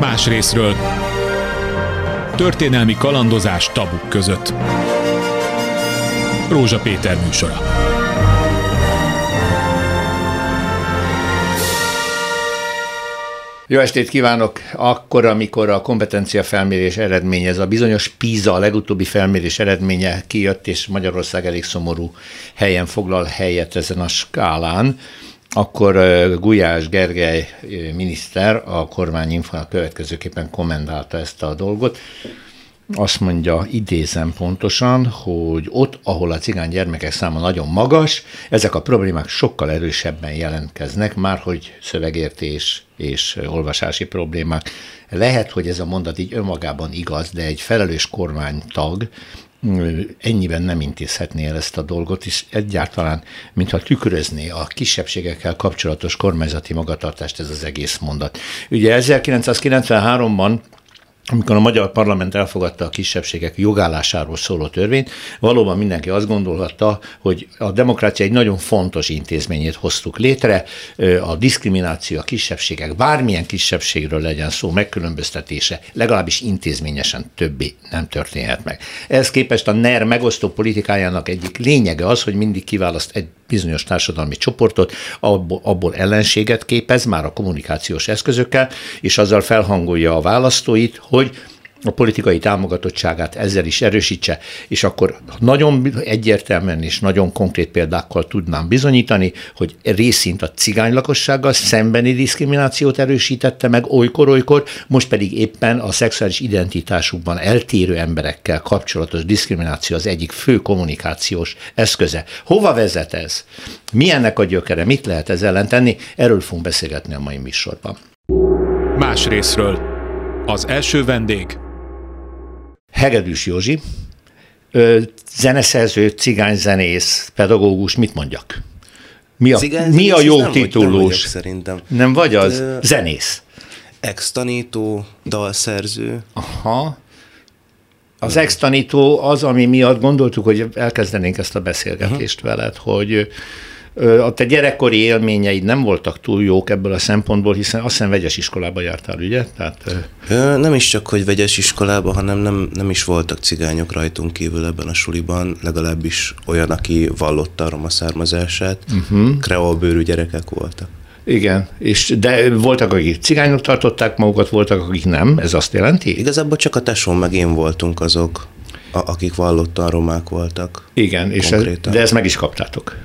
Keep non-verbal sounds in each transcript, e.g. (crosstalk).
Más részről történelmi kalandozás tabuk között. Rózsa Péter műsora. Jó estét kívánok! Akkor, amikor a kompetencia felmérés eredménye, ez a bizonyos PISA, a legutóbbi felmérés eredménye kijött, és Magyarország elég szomorú helyen foglal helyet ezen a skálán, akkor Gulyás Gergely miniszter a kormányinfo következőképpen kommentálta ezt a dolgot. Azt mondja, idézem pontosan, hogy ott, ahol a cigány gyermekek száma nagyon magas, ezek a problémák sokkal erősebben jelentkeznek, már hogy szövegértés és olvasási problémák. Lehet, hogy ez a mondat így önmagában igaz, de egy felelős kormánytag ennyiben nem intézhetné el ezt a dolgot, és egyáltalán, mintha tükrözné a kisebbségekkel kapcsolatos kormányzati magatartást ez az egész mondat. Ugye 1993-ban amikor a magyar parlament elfogadta a kisebbségek jogállásáról szóló törvényt, valóban mindenki azt gondolhatta, hogy a demokrácia egy nagyon fontos intézményét hoztuk létre, a diszkrimináció, a kisebbségek, bármilyen kisebbségről legyen szó, megkülönböztetése, legalábbis intézményesen többé nem történhet meg. Ehhez képest a NER megosztó politikájának egyik lényege az, hogy mindig kiválaszt egy bizonyos társadalmi csoportot, abból, abból ellenséget képez már a kommunikációs eszközökkel, és azzal felhangolja a választóit, hogy a politikai támogatottságát ezzel is erősítse, és akkor nagyon egyértelműen és nagyon konkrét példákkal tudnám bizonyítani, hogy részint a cigány lakossággal szembeni diszkriminációt erősítette meg olykor-olykor, most pedig éppen a szexuális identitásukban eltérő emberekkel kapcsolatos diszkrimináció az egyik fő kommunikációs eszköze. Hova vezet ez? Milyennek a gyökere? Mit lehet ezzel ellen tenni? Erről fogunk beszélgetni a mai műsorban. Más részről. Az első vendég Hegedűs Józsi, zeneszerző, cigányzenész, pedagógus, mit mondjak? Mi a, mi a jó nem titulus? Vagy, nem szerintem. Nem vagy az? Ö, zenész. Ex-tanító, dalszerző. Aha. Az ex-tanító az, ami miatt gondoltuk, hogy elkezdenénk ezt a beszélgetést uh-huh. veled, hogy a te gyerekkori élményeid nem voltak túl jók ebből a szempontból, hiszen azt hiszem vegyes iskolába jártál, ugye? Tehát, nem is csak, hogy vegyes iskolába, hanem nem, nem is voltak cigányok rajtunk kívül ebben a suliban, legalábbis olyan, aki vallotta a roma származását. Uh-huh. Kreolbőrű gyerekek voltak. Igen, és de voltak, akik cigányok tartották magukat, voltak, akik nem, ez azt jelenti? Igazából csak a tesóm meg én voltunk azok, akik vallottan romák voltak. Igen, és ez, de ezt meg is kaptátok.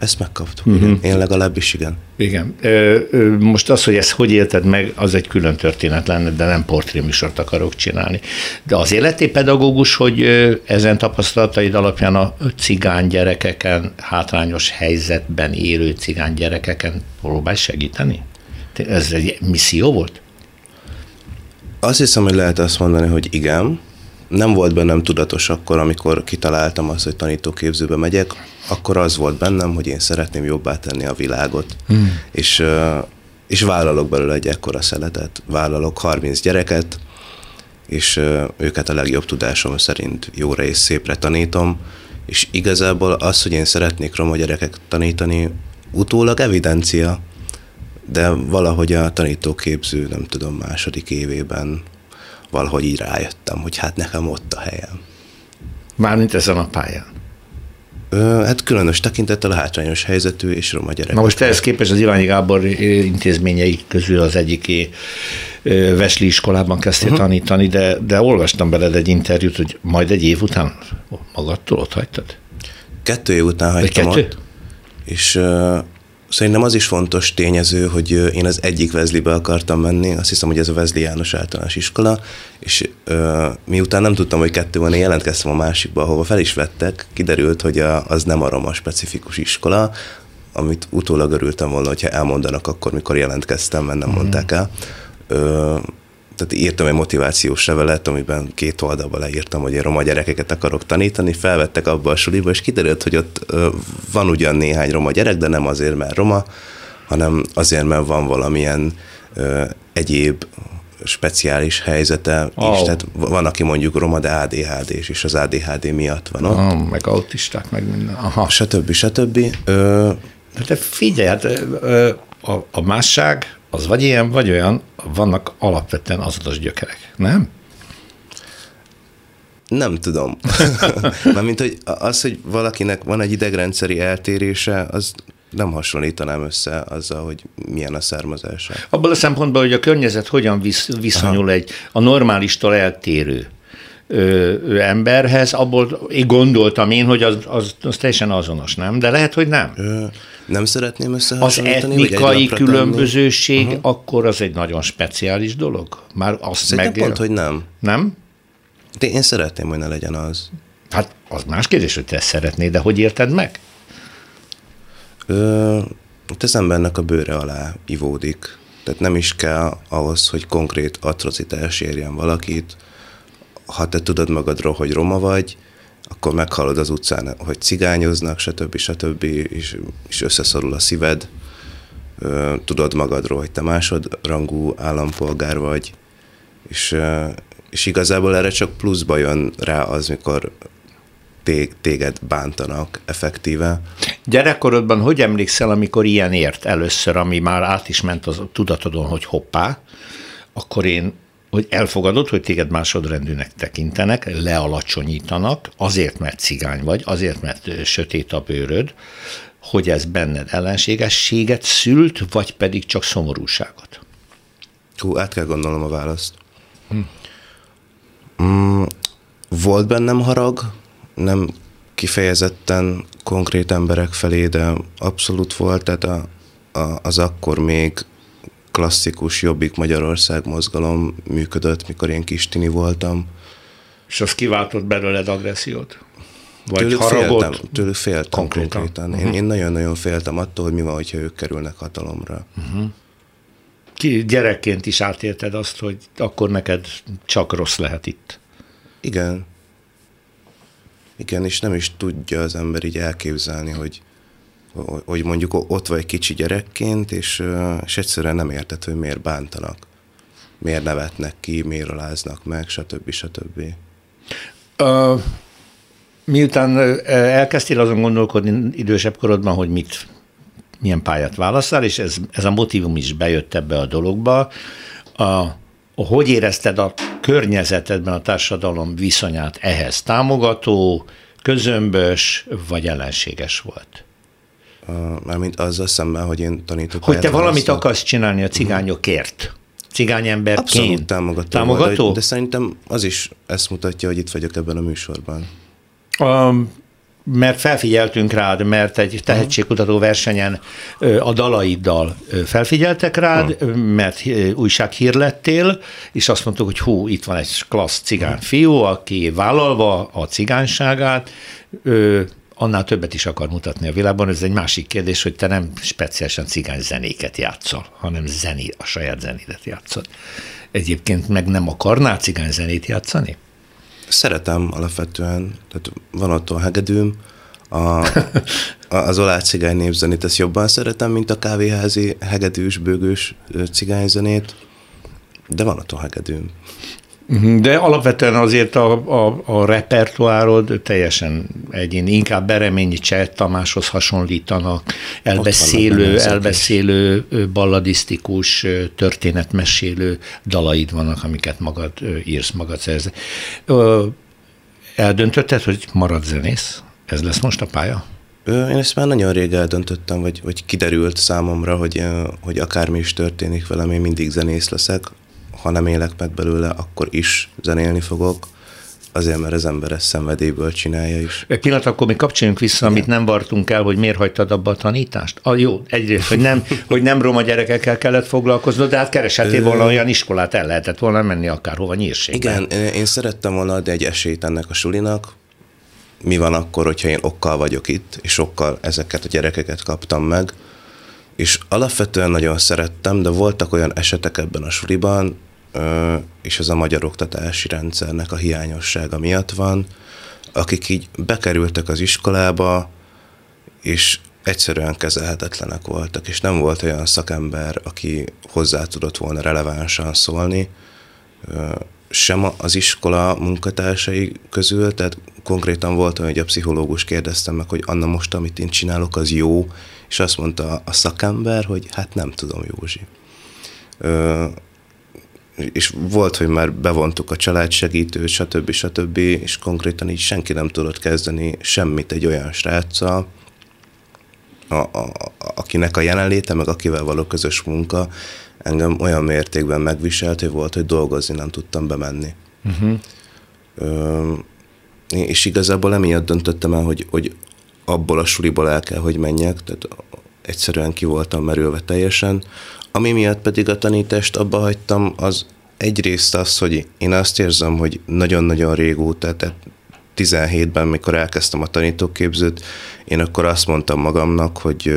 Ezt megkaptuk, uh-huh. igen. Én legalábbis igen. Igen. Most az, hogy ezt hogy élted meg, az egy külön történet lenne, de nem portréműsort akarok csinálni. De az életi pedagógus, hogy ezen tapasztalataid alapján a cigány gyerekeken, hátrányos helyzetben élő cigány gyerekeken próbálj segíteni? Ez egy misszió volt? Azt hiszem, hogy lehet azt mondani, hogy igen. Nem volt bennem tudatos akkor, amikor kitaláltam azt, hogy tanítóképzőbe megyek akkor az volt bennem, hogy én szeretném jobbá tenni a világot, hmm. és, és vállalok belőle egy ekkora szeletet. Vállalok 30 gyereket, és őket a legjobb tudásom szerint jóra és szépre tanítom, és igazából az, hogy én szeretnék roma gyerekek tanítani, utólag evidencia, de valahogy a tanítóképző, nem tudom, második évében valahogy így rájöttem, hogy hát nekem ott a helyem. Mármint ezen a pályán. Hát különös tekintettel a hátrányos helyzetű és roma gyerek. Na most ehhez képest az Iványi Gábor intézményei közül az egyik Vesli iskolában kezdtél uh-huh. tanítani, de, de olvastam beled egy interjút, hogy majd egy év után magadtól ott hagytad? Kettő év után hagytam kettő? ott, és Szerintem az is fontos tényező, hogy én az egyik Vezlibe akartam menni, azt hiszem, hogy ez a Vezli János általános iskola, és uh, miután nem tudtam, hogy kettő van, én jelentkeztem a másikba, ahova fel is vettek, kiderült, hogy a, az nem a roma specifikus iskola, amit utólag örültem volna, hogyha elmondanak akkor, mikor jelentkeztem, mert nem mm. mondták el. Uh, tehát írtam egy motivációs levelet, amiben két oldalba leírtam, hogy én roma gyerekeket akarok tanítani, felvettek abba a suliba, és kiderült, hogy ott van ugyan néhány roma gyerek, de nem azért, mert roma, hanem azért, mert van valamilyen ö, egyéb speciális helyzete oh. is. Tehát van, aki mondjuk roma, de adhd és az ADHD miatt van ott. Oh, meg autisták, meg minden. Aha. Stb. stb. Ö, de figyelj, hát a, a másság az vagy ilyen, vagy olyan, vannak alapvetően azonos gyökerek, nem? Nem tudom. (laughs) Mármint, hogy az, hogy valakinek van egy idegrendszeri eltérése, az nem hasonlítanám össze azzal, hogy milyen a származása. Abban a szempontból, hogy a környezet hogyan visz, viszonyul Aha. egy a normálistól eltérő ö, emberhez, abból én gondoltam én, hogy az, az, az teljesen azonos, nem? De lehet, hogy nem. Ö, nem szeretném Az etnikai különbözőség, uh-huh. akkor az egy nagyon speciális dolog? Már azt Szerintem megél... pont, hogy nem. Nem? De én szeretném, hogy ne legyen az. Hát az más kérdés, hogy te szeretnéd, de hogy érted meg? Ö, az embernek a bőre alá ivódik. Tehát nem is kell ahhoz, hogy konkrét atrocitás érjen valakit. Ha te tudod magadról, hogy roma vagy, akkor meghallod az utcán, hogy cigányoznak, stb. stb. és, és összeszorul a szíved. Tudod magadról, hogy te másodrangú állampolgár vagy, és, és igazából erre csak pluszba jön rá az, mikor téged bántanak effektíve. Gyerekkorodban hogy emlékszel, amikor ilyen ért először, ami már át is ment az tudatodon, hogy hoppá, akkor én hogy elfogadod, hogy téged másodrendűnek tekintenek, lealacsonyítanak, azért, mert cigány vagy, azért, mert sötét a bőröd, hogy ez benned ellenségességet szült, vagy pedig csak szomorúságot? Hú, át kell gondolnom a választ. Hm. Mm, volt bennem harag, nem kifejezetten konkrét emberek felé, de abszolút volt, tehát a, a, az akkor még klasszikus Jobbik Magyarország mozgalom működött, mikor én kis tini voltam. És az kiváltott belőled agressziót? Vagy tőlük haragot? Féltem, tőlük féltem konkrétan. konkrétan. Uh-huh. Én, én nagyon-nagyon féltem attól, hogy mi van, hogyha ők kerülnek hatalomra. Uh-huh. Ki gyerekként is átérted azt, hogy akkor neked csak rossz lehet itt. Igen. Igen, és nem is tudja az ember így elképzelni, hogy, hogy mondjuk ott vagy kicsi gyerekként, és, és egyszerűen nem érted, hogy miért bántanak, miért nevetnek ki, miért aláznak meg, stb. stb. Uh, miután elkezdtél azon gondolkodni idősebb korodban, hogy mit, milyen pályát választál, és ez, ez a motivum is bejött ebbe a dologba, a, hogy érezted a környezetedben a társadalom viszonyát ehhez? Támogató, közömbös vagy ellenséges volt? Mármint azzal szemben, hogy én tanítok. Hogy te valamit választok. akarsz csinálni a cigányokért? Cigányemberként? Abszolút támogató. Támogató? De, de szerintem az is ezt mutatja, hogy itt vagyok ebben a műsorban. Um, mert felfigyeltünk rád, mert egy tehetségkutató versenyen a dalaiddal felfigyeltek rád, mert újsághír lettél, és azt mondtuk, hogy hú, itt van egy klassz cigán fiú, aki vállalva a cigányságát, annál többet is akar mutatni a világban. Ez egy másik kérdés, hogy te nem speciálisan cigány zenéket játszol, hanem zené, a saját zenédet játszod. Egyébként meg nem akarnál cigány zenét játszani? Szeretem alapvetően, tehát van ott a hegedűm, a, az olád cigány népzenét ezt jobban szeretem, mint a kávéházi hegedűs, bőgős cigányzenét, de van a hegedűm. Mhm, de alapvetően azért a, a, a repertoárod teljesen egyéni, inkább Bereményi Cseh Tamáshoz hasonlítanak, elbeszélő, elbeszélő, balladisztikus, történetmesélő dalaid vannak, amiket magad írsz, magad szerzel. Eldöntötted, hogy marad zenész? Ez lesz most a pálya? Én ezt már nagyon rég eldöntöttem, vagy, vagy kiderült számomra, hogy, hogy akármi is történik velem, én mindig zenész leszek ha nem élek meg belőle, akkor is zenélni fogok, azért, mert az ember ezt szenvedélyből csinálja is. Egy pillanat, akkor mi kapcsoljunk vissza, Igen. amit nem vartunk el, hogy miért hagytad abba a tanítást? A, jó, egyrészt, hogy nem, hogy nem roma gyerekekkel kellett foglalkoznod, de hát kereshetél volna olyan iskolát, el lehetett volna menni akárhova nyírségben. Igen, én szerettem volna adni egy esélyt ennek a sulinak, mi van akkor, hogyha én okkal vagyok itt, és okkal ezeket a gyerekeket kaptam meg, és alapvetően nagyon szerettem, de voltak olyan esetek ebben a suliban, és ez a magyar oktatási rendszernek a hiányossága miatt van, akik így bekerültek az iskolába, és egyszerűen kezelhetetlenek voltak, és nem volt olyan szakember, aki hozzá tudott volna relevánsan szólni, sem az iskola munkatársai közül, tehát konkrétan volt olyan, hogy a pszichológus kérdeztem meg, hogy Anna most, amit én csinálok, az jó, és azt mondta a szakember, hogy hát nem tudom, Józsi. És volt, hogy már bevontuk a családsegítőt, stb. stb., és konkrétan így senki nem tudott kezdeni semmit egy olyan sráccal, a, a, akinek a jelenléte, meg akivel való közös munka engem olyan mértékben megviselt, hogy volt, hogy dolgozni nem tudtam bemenni. Uh-huh. Ö, és igazából emiatt döntöttem el, hogy, hogy abból a suliból el kell, hogy menjek, tehát egyszerűen ki voltam merülve teljesen. Ami miatt pedig a tanítást abba hagytam, az egyrészt az, hogy én azt érzem, hogy nagyon-nagyon régóta, tehát 17-ben, mikor elkezdtem a tanítóképzőt, én akkor azt mondtam magamnak, hogy,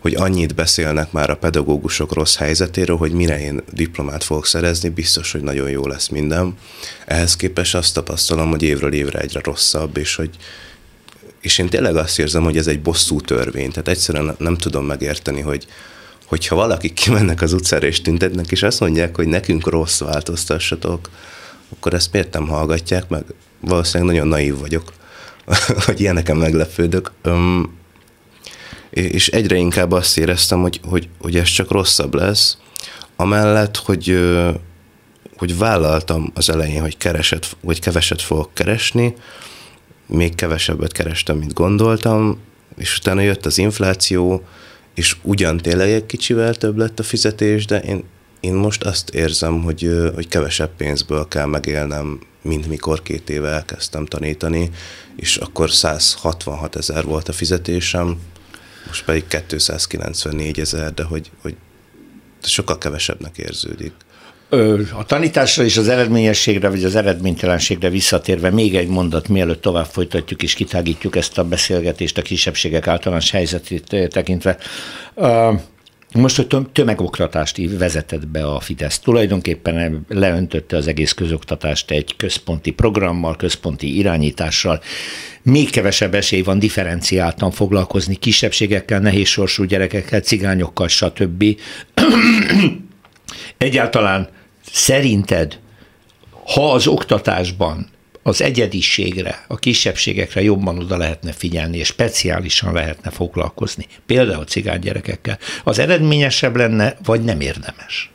hogy annyit beszélnek már a pedagógusok rossz helyzetéről, hogy mire én diplomát fogok szerezni, biztos, hogy nagyon jó lesz minden. Ehhez képest azt tapasztalom, hogy évről évre egyre rosszabb, és hogy és én tényleg azt érzem, hogy ez egy bosszú törvény. Tehát egyszerűen nem tudom megérteni, hogy, hogyha valakik kimennek az utcára és tüntetnek, és azt mondják, hogy nekünk rossz változtassatok, akkor ezt miért nem hallgatják meg? Valószínűleg nagyon naív vagyok, (laughs) hogy ilyeneken meglepődök. Um, és egyre inkább azt éreztem, hogy, hogy, hogy ez csak rosszabb lesz, amellett, hogy, hogy vállaltam az elején, hogy, kereset, hogy keveset fogok keresni, még kevesebbet kerestem, mint gondoltam, és utána jött az infláció, és ugyan tényleg egy kicsivel több lett a fizetés, de én, én most azt érzem, hogy, hogy kevesebb pénzből kell megélnem, mint mikor két éve elkezdtem tanítani, és akkor 166 ezer volt a fizetésem, most pedig 294 ezer, de hogy, hogy sokkal kevesebbnek érződik. A tanításra és az eredményességre, vagy az eredménytelenségre visszatérve még egy mondat, mielőtt tovább folytatjuk és kitágítjuk ezt a beszélgetést a kisebbségek általános helyzetét tekintve. Most a tömegoktatást vezetett be a Fidesz. Tulajdonképpen leöntötte az egész közoktatást egy központi programmal, központi irányítással. Még kevesebb esély van differenciáltan foglalkozni kisebbségekkel, nehézsorsú gyerekekkel, cigányokkal, stb. (clears throat) Egyáltalán Szerinted, ha az oktatásban az egyediségre, a kisebbségekre jobban oda lehetne figyelni, és speciálisan lehetne foglalkozni, például cigány gyerekekkel, az eredményesebb lenne, vagy nem érdemes?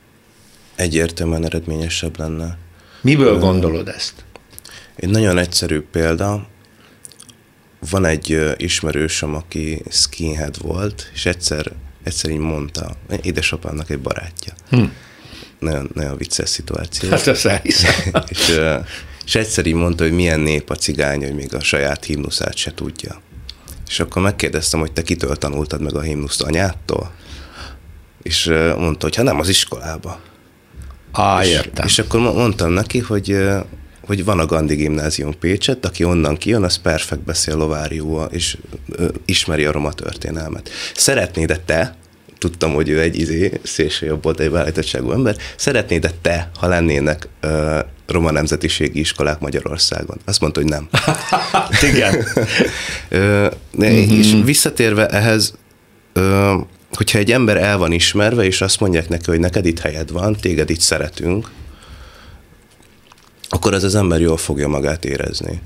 Egyértelműen eredményesebb lenne. Miből gondolod ezt? Egy nagyon egyszerű példa. Van egy ismerősöm, aki skinhead volt, és egyszer, egyszer így mondta, édesapámnak egy barátja. Hm nagyon, nagyon vicces szituáció. Hát azt elhiszem. (laughs) és, és egyszer így mondta, hogy milyen nép a cigány, hogy még a saját himnuszát se tudja. És akkor megkérdeztem, hogy te kitől tanultad meg a himnuszt anyától? És mondta, hogy ha nem az iskolába. Á, értem. És, és akkor mondtam neki, hogy hogy van a Gandhi gimnázium Pécset, aki onnan kijön, az perfekt beszél lovárióval, és ö, ismeri a roma történelmet. Szeretnéd-e te, tudtam, hogy ő egy izé, szélső jobb volt, egy beállítottságú ember. Szeretnéd-e te, ha lennének uh, roma nemzetiségi iskolák Magyarországon? Azt mondta, hogy nem. (laughs) Igen. uh, mm-hmm. És visszatérve ehhez, uh, hogyha egy ember el van ismerve, és azt mondják neki, hogy neked itt helyed van, téged itt szeretünk, akkor az az ember jól fogja magát érezni.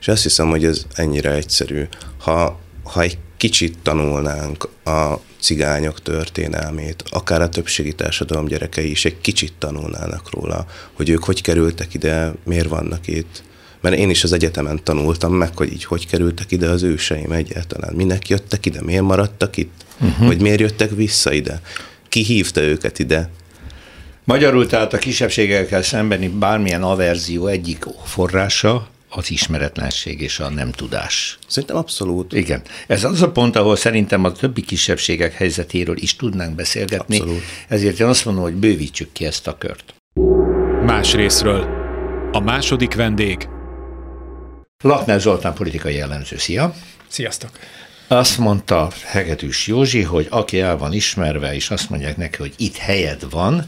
És azt hiszem, hogy ez ennyire egyszerű. Ha, ha egy kicsit tanulnánk a cigányok történelmét, akár a többségi társadalom gyerekei is egy kicsit tanulnának róla, hogy ők hogy kerültek ide, miért vannak itt. Mert én is az egyetemen tanultam meg, hogy így hogy kerültek ide az őseim egyáltalán. Minek jöttek ide, miért maradtak itt, uh-huh. vagy miért jöttek vissza ide. Ki hívta őket ide? Magyarul tehát a kisebbségekkel szembeni bármilyen averzió egyik forrása az ismeretlenség és a nem tudás. Szerintem abszolút. Igen. Ez az a pont, ahol szerintem a többi kisebbségek helyzetéről is tudnánk beszélgetni. Abszolút. Ezért én azt mondom, hogy bővítsük ki ezt a kört. Más részről. A második vendég. Lakner Zoltán politikai jellemző. Szia! Sziasztok! Azt mondta Hegedűs Józsi, hogy aki el van ismerve, és azt mondják neki, hogy itt helyed van,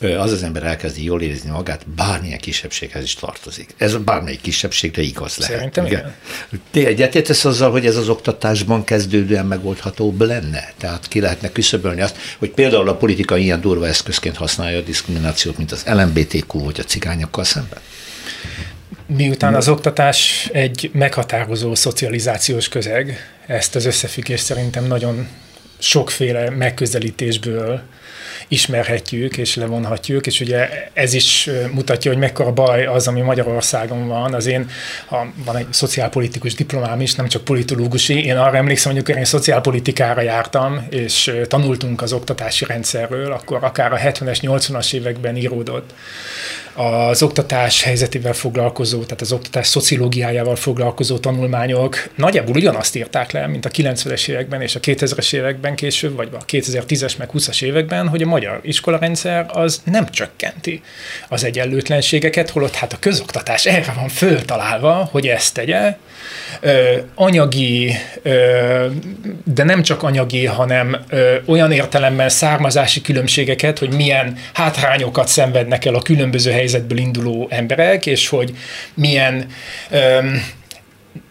az az ember elkezdi jól érezni magát, bármilyen kisebbséghez is tartozik. Ez bármelyik kisebbségre igaz lehet. Szerintem igen. Te egyetértesz azzal, hogy ez az oktatásban kezdődően megoldhatóbb lenne? Tehát ki lehetne küszöbölni azt, hogy például a politika ilyen durva eszközként használja a diszkriminációt, mint az LMBTQ vagy a cigányokkal szemben? Miután az oktatás egy meghatározó szocializációs közeg, ezt az összefüggést szerintem nagyon sokféle megközelítésből ismerhetjük és levonhatjuk, és ugye ez is mutatja, hogy mekkora baj az, ami Magyarországon van. Az én, ha van egy szociálpolitikus diplomám is, nem csak politológusi, én arra emlékszem, hogy amikor én szociálpolitikára jártam, és tanultunk az oktatási rendszerről, akkor akár a 70-es, 80-as években íródott az oktatás helyzetével foglalkozó, tehát az oktatás szociológiájával foglalkozó tanulmányok nagyjából ugyanazt írták le, mint a 90-es években és a 2000-es években később, vagy a 2010-es meg 20-as években, hogy a magyar iskolarendszer az nem csökkenti az egyenlőtlenségeket, holott hát a közoktatás erre van föltalálva, hogy ezt tegye, ö, anyagi, ö, de nem csak anyagi, hanem ö, olyan értelemben származási különbségeket, hogy milyen hátrányokat szenvednek el a különböző helyzetből induló emberek, és hogy milyen ö,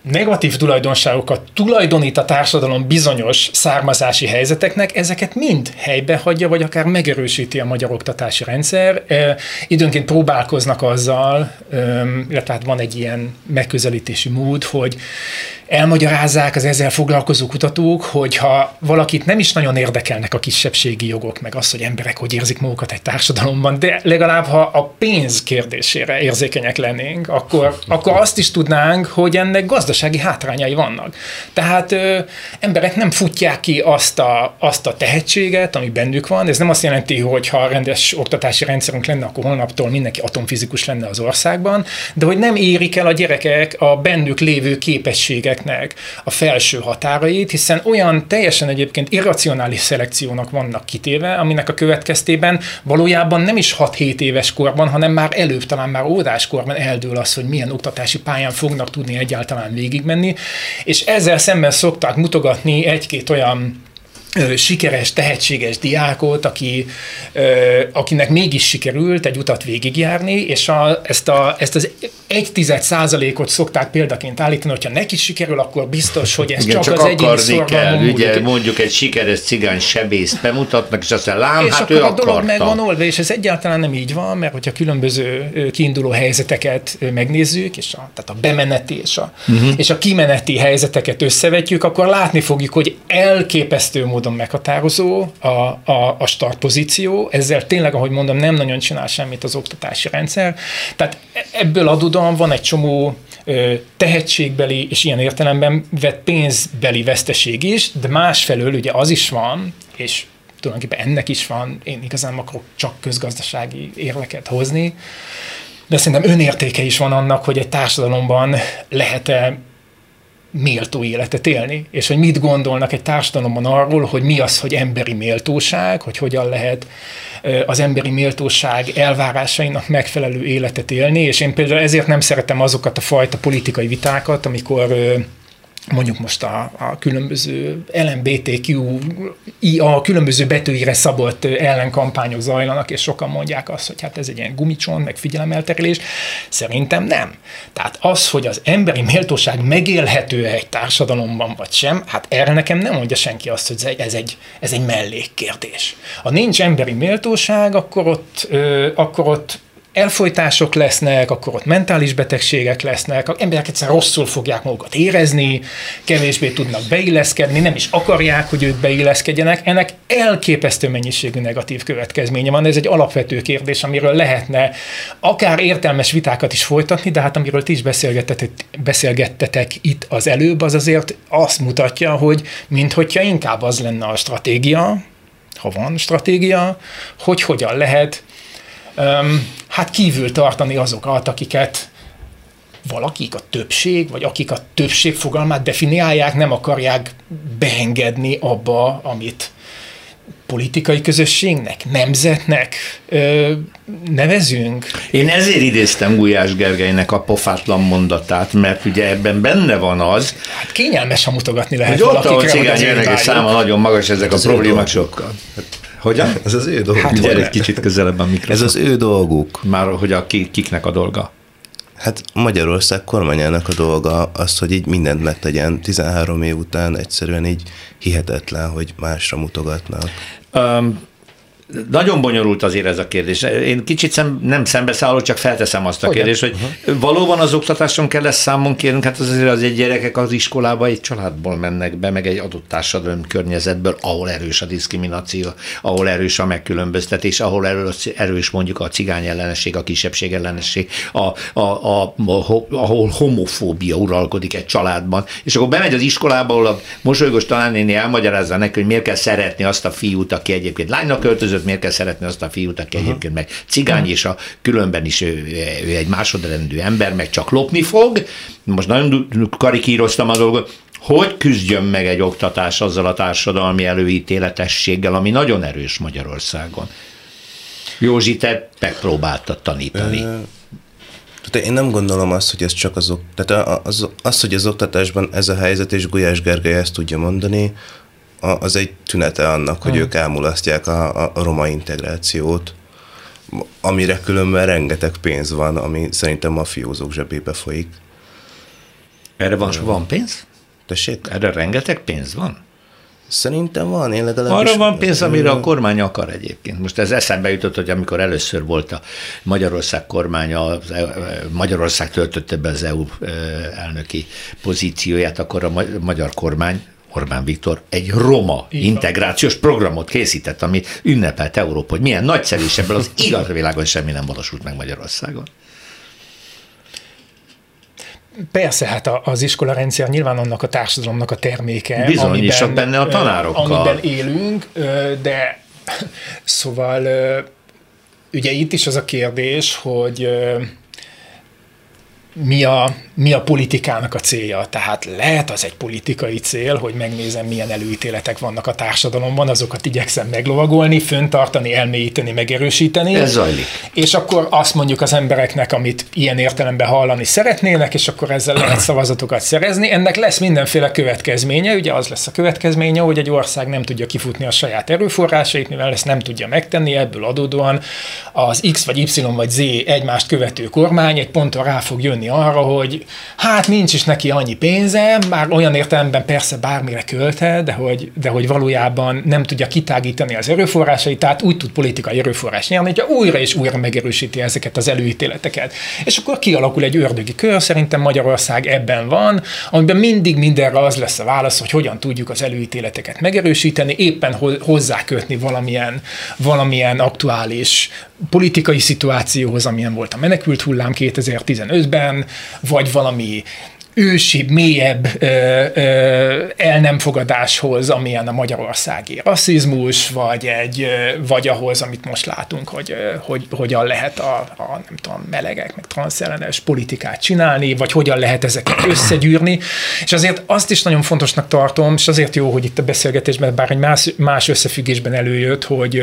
negatív tulajdonságokat tulajdonít a társadalom bizonyos származási helyzeteknek, ezeket mind helybe hagyja, vagy akár megerősíti a magyar oktatási rendszer. E, időnként próbálkoznak azzal, illetve hát van egy ilyen megközelítési mód, hogy elmagyarázzák az ezzel foglalkozó kutatók, hogy ha valakit nem is nagyon érdekelnek a kisebbségi jogok, meg az, hogy emberek hogy érzik magukat egy társadalomban, de legalább ha a pénz kérdésére érzékenyek lennénk, akkor, akkor azt is tudnánk, hogy ennek gazdasági hátrányai vannak. Tehát ö, emberek nem futják ki azt a, azt a tehetséget, ami bennük van. Ez nem azt jelenti, hogy ha rendes oktatási rendszerünk lenne, akkor holnaptól mindenki atomfizikus lenne az országban, de hogy nem érik el a gyerekek a bennük lévő képességek ezeknek a felső határait, hiszen olyan teljesen egyébként irracionális szelekciónak vannak kitéve, aminek a következtében valójában nem is 6-7 éves korban, hanem már előbb, talán már óvodáskorban eldől az, hogy milyen oktatási pályán fognak tudni egyáltalán végigmenni, és ezzel szemben szokták mutogatni egy-két olyan sikeres, tehetséges diákot, aki, akinek mégis sikerült egy utat végigjárni, és a, ezt, a, ezt az egy tized százalékot szokták példaként állítani, hogyha neki sikerül, akkor biztos, hogy ez Igen, csak, csak az egyéni kell, múlik. ugye mondjuk egy sikeres cigány sebészt bemutatnak, és aztán lám, és hát akkor ő a akarta. dolog meg van oldva, és ez egyáltalán nem így van, mert hogyha különböző kiinduló helyzeteket megnézzük, és a, tehát a bemeneti és a, uh-huh. és a kimeneti helyzeteket összevetjük, akkor látni fogjuk, hogy elképesztő módon meghatározó a, a, a startpozíció, ezzel tényleg, ahogy mondom, nem nagyon csinál semmit az oktatási rendszer. Tehát e, ebből adódóan van egy csomó tehetségbeli és ilyen értelemben vett pénzbeli veszteség is, de másfelől ugye az is van, és tulajdonképpen ennek is van, én igazán akarok csak közgazdasági érveket hozni, de szerintem önértéke is van annak, hogy egy társadalomban lehet-e méltó életet élni, és hogy mit gondolnak egy társadalomban arról, hogy mi az, hogy emberi méltóság, hogy hogyan lehet az emberi méltóság elvárásainak megfelelő életet élni, és én például ezért nem szeretem azokat a fajta politikai vitákat, amikor mondjuk most a, a különböző LMBTQ, a különböző betűire szabott ellenkampányok zajlanak, és sokan mondják azt, hogy hát ez egy ilyen gumicson, meg figyelemelterelés. Szerintem nem. Tehát az, hogy az emberi méltóság megélhető egy társadalomban vagy sem, hát erre nekem nem mondja senki azt, hogy ez egy, ez egy mellékkérdés. Ha nincs emberi méltóság, akkor ott, ö, akkor ott elfolytások lesznek, akkor ott mentális betegségek lesznek, a emberek egyszer rosszul fogják magukat érezni, kevésbé tudnak beilleszkedni, nem is akarják, hogy ők beilleszkedjenek. Ennek elképesztő mennyiségű negatív következménye van. Ez egy alapvető kérdés, amiről lehetne akár értelmes vitákat is folytatni, de hát amiről ti is beszélgettetek, beszélgettetek itt az előbb, az azért azt mutatja, hogy minthogyha inkább az lenne a stratégia, ha van stratégia, hogy hogyan lehet hát kívül tartani azokat, akiket valakik, a többség, vagy akik a többség fogalmát definiálják, nem akarják beengedni abba, amit politikai közösségnek, nemzetnek ö, nevezünk. Én ezért idéztem Gulyás Gergelynek a pofátlan mondatát, mert ugye ebben benne van az. Hát kényelmes, ha mutogatni lehet hogy ott, ahol cigány száma nagyon magas, ezek hát a problémák sokkal. Hogyan? Ez az ő dolguk. Hát gyere egy kicsit közelebb a mikrofon. Ez az ő dolguk. Már hogy a kiknek a dolga? Hát Magyarország kormányának a dolga az, hogy így mindent megtegyen 13 év után egyszerűen így hihetetlen, hogy másra mutogatnak. Um, nagyon bonyolult azért ez a kérdés. Én kicsit szem, nem szembeszállok, csak felteszem azt a Hogyan? kérdést, hogy uh-huh. valóban az oktatáson kell ezt számon kérnünk, hát az azért az egy gyerekek az iskolába egy családból mennek be, meg egy adott társadalmi környezetből, ahol erős a diszkrimináció, ahol erős a megkülönböztetés, ahol erős mondjuk a cigány ellenesség, a kisebbség ellenesség, a, a, a, a, ahol homofóbia uralkodik egy családban, és akkor bemegy az iskolába, ahol a mosolygós talánnéni elmagyarázza neki, hogy miért kell szeretni azt a fiút, aki egyébként lánynak költözött, között miért kell szeretni azt a fiút, aki uh-huh. egyébként meg cigány, és a különben is ő, ő egy másodrendű ember, meg csak lopni fog. Most nagyon karikíroztam a dolgot, hogy küzdjön meg egy oktatás azzal a társadalmi előítéletességgel, ami nagyon erős Magyarországon? Józsi, te megpróbáltad tanítani. Tehát én nem gondolom azt, hogy ez csak az, tehát az, az, az, hogy az oktatásban ez a helyzet, és Gulyás Gergely ezt tudja mondani, az egy tünete annak, hogy hmm. ők elmulasztják a, a roma integrációt, amire különben rengeteg pénz van, ami szerintem mafiózók zsebébe folyik. Erre van, van pénz? Tessék? Erre rengeteg pénz van? Szerintem van, én legalábbis... Arra van pénz, amire a kormány akar egyébként. Most ez eszembe jutott, hogy amikor először volt a Magyarország kormánya, e- e- Magyarország töltötte be az EU elnöki pozícióját, akkor a magyar kormány Orbán Viktor egy roma Igen. integrációs programot készített, ami ünnepelt Európa, hogy milyen nagyszerű, és ebből az (laughs) igaz világon semmi nem valósult meg Magyarországon. Persze, hát az iskola rendszer nyilván annak a társadalomnak a terméke. Bizony, amiben, és benne a tanárokkal. Amiben élünk, de (laughs) szóval ugye itt is az a kérdés, hogy mi a, mi a politikának a célja. Tehát lehet az egy politikai cél, hogy megnézem, milyen előítéletek vannak a társadalomban, azokat igyekszem meglovagolni, föntartani, elmélyíteni, megerősíteni. Ez zajlik. És akkor azt mondjuk az embereknek, amit ilyen értelemben hallani szeretnének, és akkor ezzel lehet szavazatokat szerezni. Ennek lesz mindenféle következménye, ugye az lesz a következménye, hogy egy ország nem tudja kifutni a saját erőforrásait, mivel ezt nem tudja megtenni, ebből adódóan az X vagy Y vagy Z egymást követő kormány egy ponton rá fog jönni arra, hogy hát nincs is neki annyi pénze, már olyan értelemben persze bármire költe, de hogy, de hogy valójában nem tudja kitágítani az erőforrásait, tehát úgy tud politikai erőforrás nyerni, hogy újra és újra megerősíti ezeket az előítéleteket. És akkor kialakul egy ördögi kör, szerintem Magyarország ebben van, amiben mindig mindenre az lesz a válasz, hogy hogyan tudjuk az előítéleteket megerősíteni, éppen hozzákötni valamilyen, valamilyen aktuális politikai szituációhoz, amilyen volt a menekült hullám 2015-ben, vagy valami ősibb, mélyebb ö, ö, el nem fogadáshoz, amilyen a magyarországi rasszizmus, vagy, egy, vagy ahhoz, amit most látunk, hogy hogy hogyan lehet a, a nem tudom, melegek, meg transzellenes politikát csinálni, vagy hogyan lehet ezeket összegyűrni. És azért azt is nagyon fontosnak tartom, és azért jó, hogy itt a beszélgetésben, bár egy más, más összefüggésben előjött, hogy,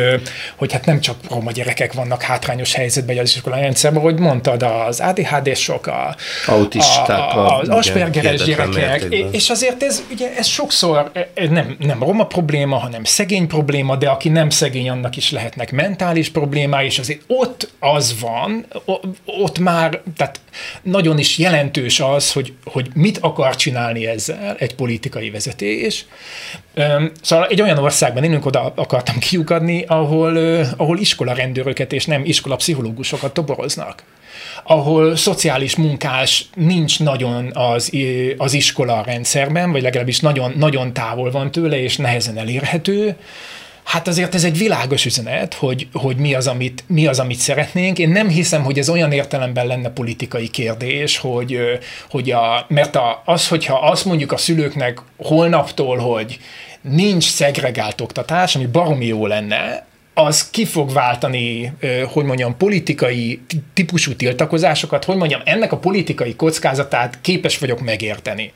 hogy hát nem csak roma gyerekek vannak hátrányos helyzetben az iskolai rendszerben, hogy mondtad, az ADHD-sok, a, autisták, a, a, a Aspergeres gyerekek, és azért ez, ugye, ez sokszor e, nem, nem roma probléma, hanem szegény probléma, de aki nem szegény, annak is lehetnek mentális problémái, és azért ott az van, ott már, tehát nagyon is jelentős az, hogy, hogy mit akar csinálni ezzel egy politikai vezetés. Szóval egy olyan országban élünk, oda akartam kiukadni, ahol, ahol iskolarendőröket és nem iskolapszichológusokat toboroznak ahol szociális munkás nincs nagyon az, az iskola rendszerben, vagy legalábbis nagyon, nagyon távol van tőle, és nehezen elérhető, Hát azért ez egy világos üzenet, hogy, hogy mi, az, amit, mi az, amit szeretnénk. Én nem hiszem, hogy ez olyan értelemben lenne politikai kérdés, hogy, hogy a, mert a, az, hogyha azt mondjuk a szülőknek holnaptól, hogy nincs szegregált oktatás, ami baromi jó lenne, az ki fog váltani, hogy mondjam, politikai típusú tiltakozásokat, hogy mondjam, ennek a politikai kockázatát képes vagyok megérteni.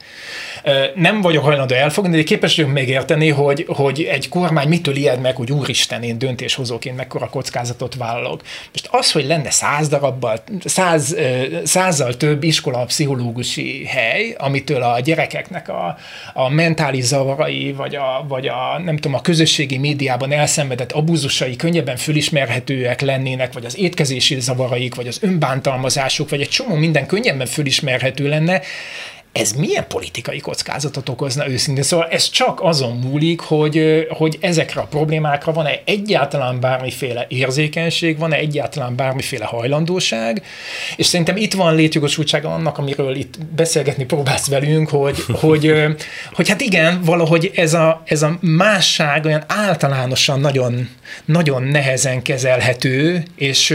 Nem vagyok hajlandó elfogadni, de képes vagyok megérteni, hogy, hogy egy kormány mitől ijed meg, hogy úristen, én döntéshozóként mekkora kockázatot vállalok. Most az, hogy lenne száz darabbal, száz, százzal több iskola pszichológusi hely, amitől a gyerekeknek a, a mentális zavarai, vagy a, vagy a, nem tudom, a közösségi médiában elszenvedett abúzusai zavarai könnyebben fölismerhetőek lennének, vagy az étkezési zavaraik, vagy az önbántalmazásuk, vagy egy csomó minden könnyebben fölismerhető lenne, ez milyen politikai kockázatot okozna őszintén? Szóval ez csak azon múlik, hogy, hogy ezekre a problémákra van-e egyáltalán bármiféle érzékenység, van-e egyáltalán bármiféle hajlandóság, és szerintem itt van létjogosultsága annak, amiről itt beszélgetni próbálsz velünk, hogy, (laughs) hogy, hogy hát igen, valahogy ez a, ez a másság olyan általánosan nagyon, nagyon nehezen kezelhető, és,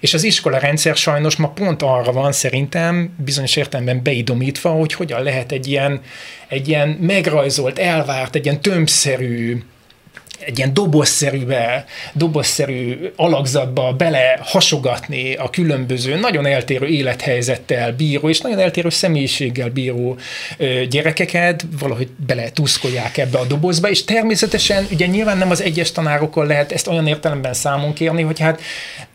és az iskola rendszer sajnos ma pont arra van szerintem bizonyos értelemben beidomítva, hogy hogyan lehet egy ilyen, egy ilyen megrajzolt, elvárt, egy ilyen tömbszerű egy ilyen dobozszerűbe, dobozszerű alakzatba bele hasogatni a különböző, nagyon eltérő élethelyzettel bíró, és nagyon eltérő személyiséggel bíró gyerekeket, valahogy bele tuszkolják ebbe a dobozba, és természetesen ugye nyilván nem az egyes tanárokon lehet ezt olyan értelemben számon kérni, hogy hát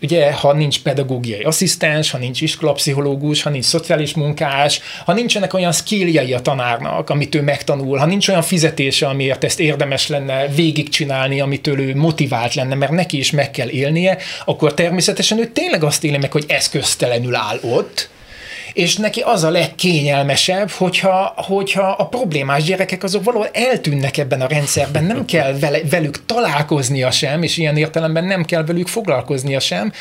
ugye ha nincs pedagógiai asszisztens, ha nincs iskolapszichológus, ha nincs szociális munkás, ha nincsenek olyan skilljei a tanárnak, amit ő megtanul, ha nincs olyan fizetése, amiért ezt érdemes lenne végigcsinálni, csinálni, amitől ő motivált lenne, mert neki is meg kell élnie, akkor természetesen ő tényleg azt éli meg, hogy eszköztelenül áll ott, és neki az a legkényelmesebb, hogyha, hogyha a problémás gyerekek azok valahol eltűnnek ebben a rendszerben, nem kell vele, velük találkoznia sem, és ilyen értelemben nem kell velük foglalkoznia sem,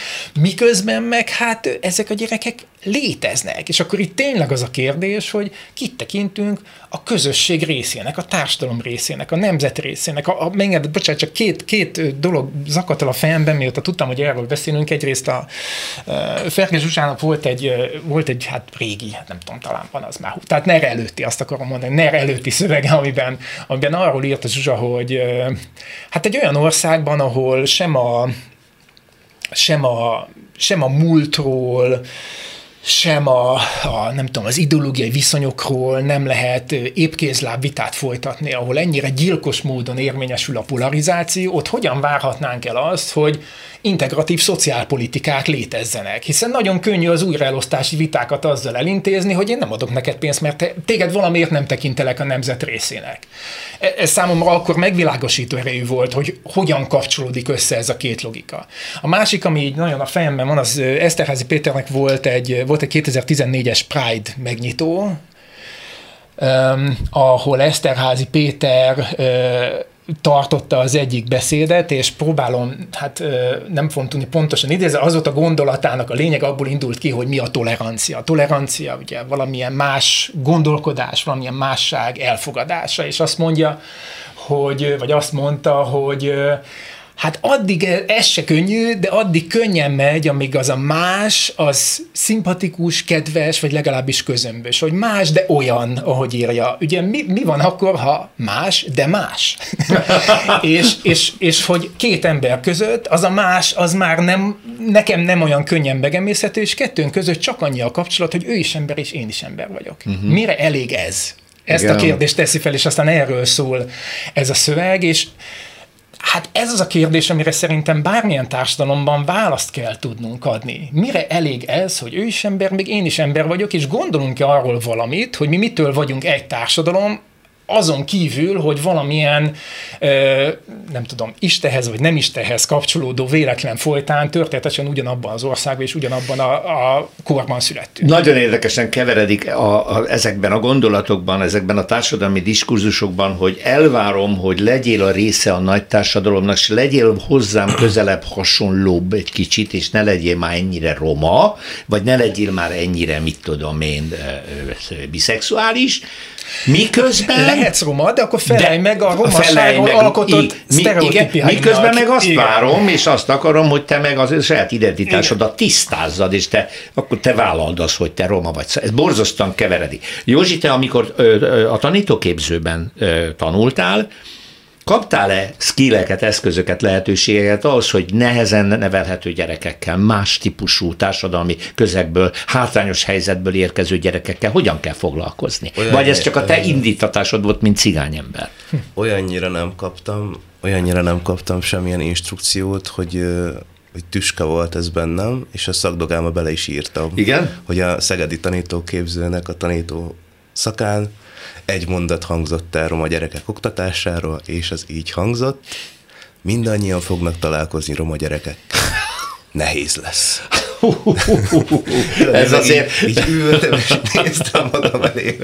miközben meg hát ezek a gyerekek léteznek. És akkor itt tényleg az a kérdés, hogy kit tekintünk a közösség részének, a társadalom részének, a nemzet részének. A, a megengedett, bocsánat, csak két, két dolog zakadt el a fejemben, mióta tudtam, hogy erről beszélünk. Egyrészt a uh, Ferges Zsuzsának volt egy, volt egy, hát régi, hát nem tudom, talán van az már, tehát NER előtti, azt akarom mondani, NER előtti szövege, amiben, amiben arról írt a Zsuzsa, hogy hát egy olyan országban, ahol sem a sem a, sem a múltról, sem a, a, nem tudom, az ideológiai viszonyokról nem lehet épkézláb vitát folytatni, ahol ennyire gyilkos módon érvényesül a polarizáció, ott hogyan várhatnánk el azt, hogy integratív szociálpolitikák létezzenek. Hiszen nagyon könnyű az újraelosztási vitákat azzal elintézni, hogy én nem adok neked pénzt, mert te, téged valamiért nem tekintelek a nemzet részének. E, ez számomra akkor megvilágosító erejű volt, hogy hogyan kapcsolódik össze ez a két logika. A másik, ami így nagyon a fejemben van, az Eszterházi Péternek volt egy, egy 2014-es Pride megnyitó, um, ahol Eszterházi Péter uh, tartotta az egyik beszédet, és próbálom, hát nem fogom tudni pontosan idézni, az volt a gondolatának a lényeg, abból indult ki, hogy mi a tolerancia. A tolerancia ugye valamilyen más gondolkodás, valamilyen másság elfogadása, és azt mondja, hogy, vagy azt mondta, hogy Hát addig ez se könnyű, de addig könnyen megy, amíg az a más, az szimpatikus, kedves, vagy legalábbis közömbös, hogy más, de olyan, ahogy írja. Ugye mi, mi van akkor, ha más, de más? (laughs) és, és, és hogy két ember között az a más, az már nem, nekem nem olyan könnyen megemészhető, és kettőnk között csak annyi a kapcsolat, hogy ő is ember, és én is ember vagyok. Uh-huh. Mire elég ez? Ezt Igen. a kérdést teszi fel, és aztán erről szól ez a szöveg, és Hát ez az a kérdés, amire szerintem bármilyen társadalomban választ kell tudnunk adni. Mire elég ez, hogy ő is ember, még én is ember vagyok, és gondolunk-e arról valamit, hogy mi mitől vagyunk egy társadalom, azon kívül, hogy valamilyen, nem tudom, Istenhez vagy nem Istenhez kapcsolódó véletlen folytán történetesen ugyanabban az országban és ugyanabban a, a korban születtünk. Nagyon érdekesen keveredik a, a, ezekben a gondolatokban, ezekben a társadalmi diskurzusokban, hogy elvárom, hogy legyél a része a nagy társadalomnak, és legyél hozzám közelebb hasonlóbb egy kicsit, és ne legyél már ennyire roma, vagy ne legyél már ennyire, mit tudom én, biszexuális, Miközben... Lehetsz roma, de akkor felelj de meg a romaságról alkotott sztereotípiáimnak. Miközben meg azt igen. várom, és azt akarom, hogy te meg az saját identitásodat tisztázzad, és te, akkor te vállald azt, hogy te roma vagy. Ez borzasztóan keveredik. Józsi, te amikor a tanítóképzőben tanultál, Kaptál-e skilleket, eszközöket, lehetőségeket ahhoz, hogy nehezen nevelhető gyerekekkel, más típusú társadalmi közegből, hátrányos helyzetből érkező gyerekekkel hogyan kell foglalkozni? Olyan Vagy ez csak a te indítatásod volt, mint cigányember? Olyannyira nem kaptam, olyannyira nem kaptam semmilyen instrukciót, hogy hogy tüske volt ez bennem, és a szakdogáma bele is írtam. Igen? Hogy a szegedi tanítóképzőnek a tanító szakán egy mondat hangzott el roma gyerekek oktatásáról, és az így hangzott, mindannyian fognak találkozni roma gyerekek. Nehéz lesz. Ez azért... Így ültem, és néztem magam elé.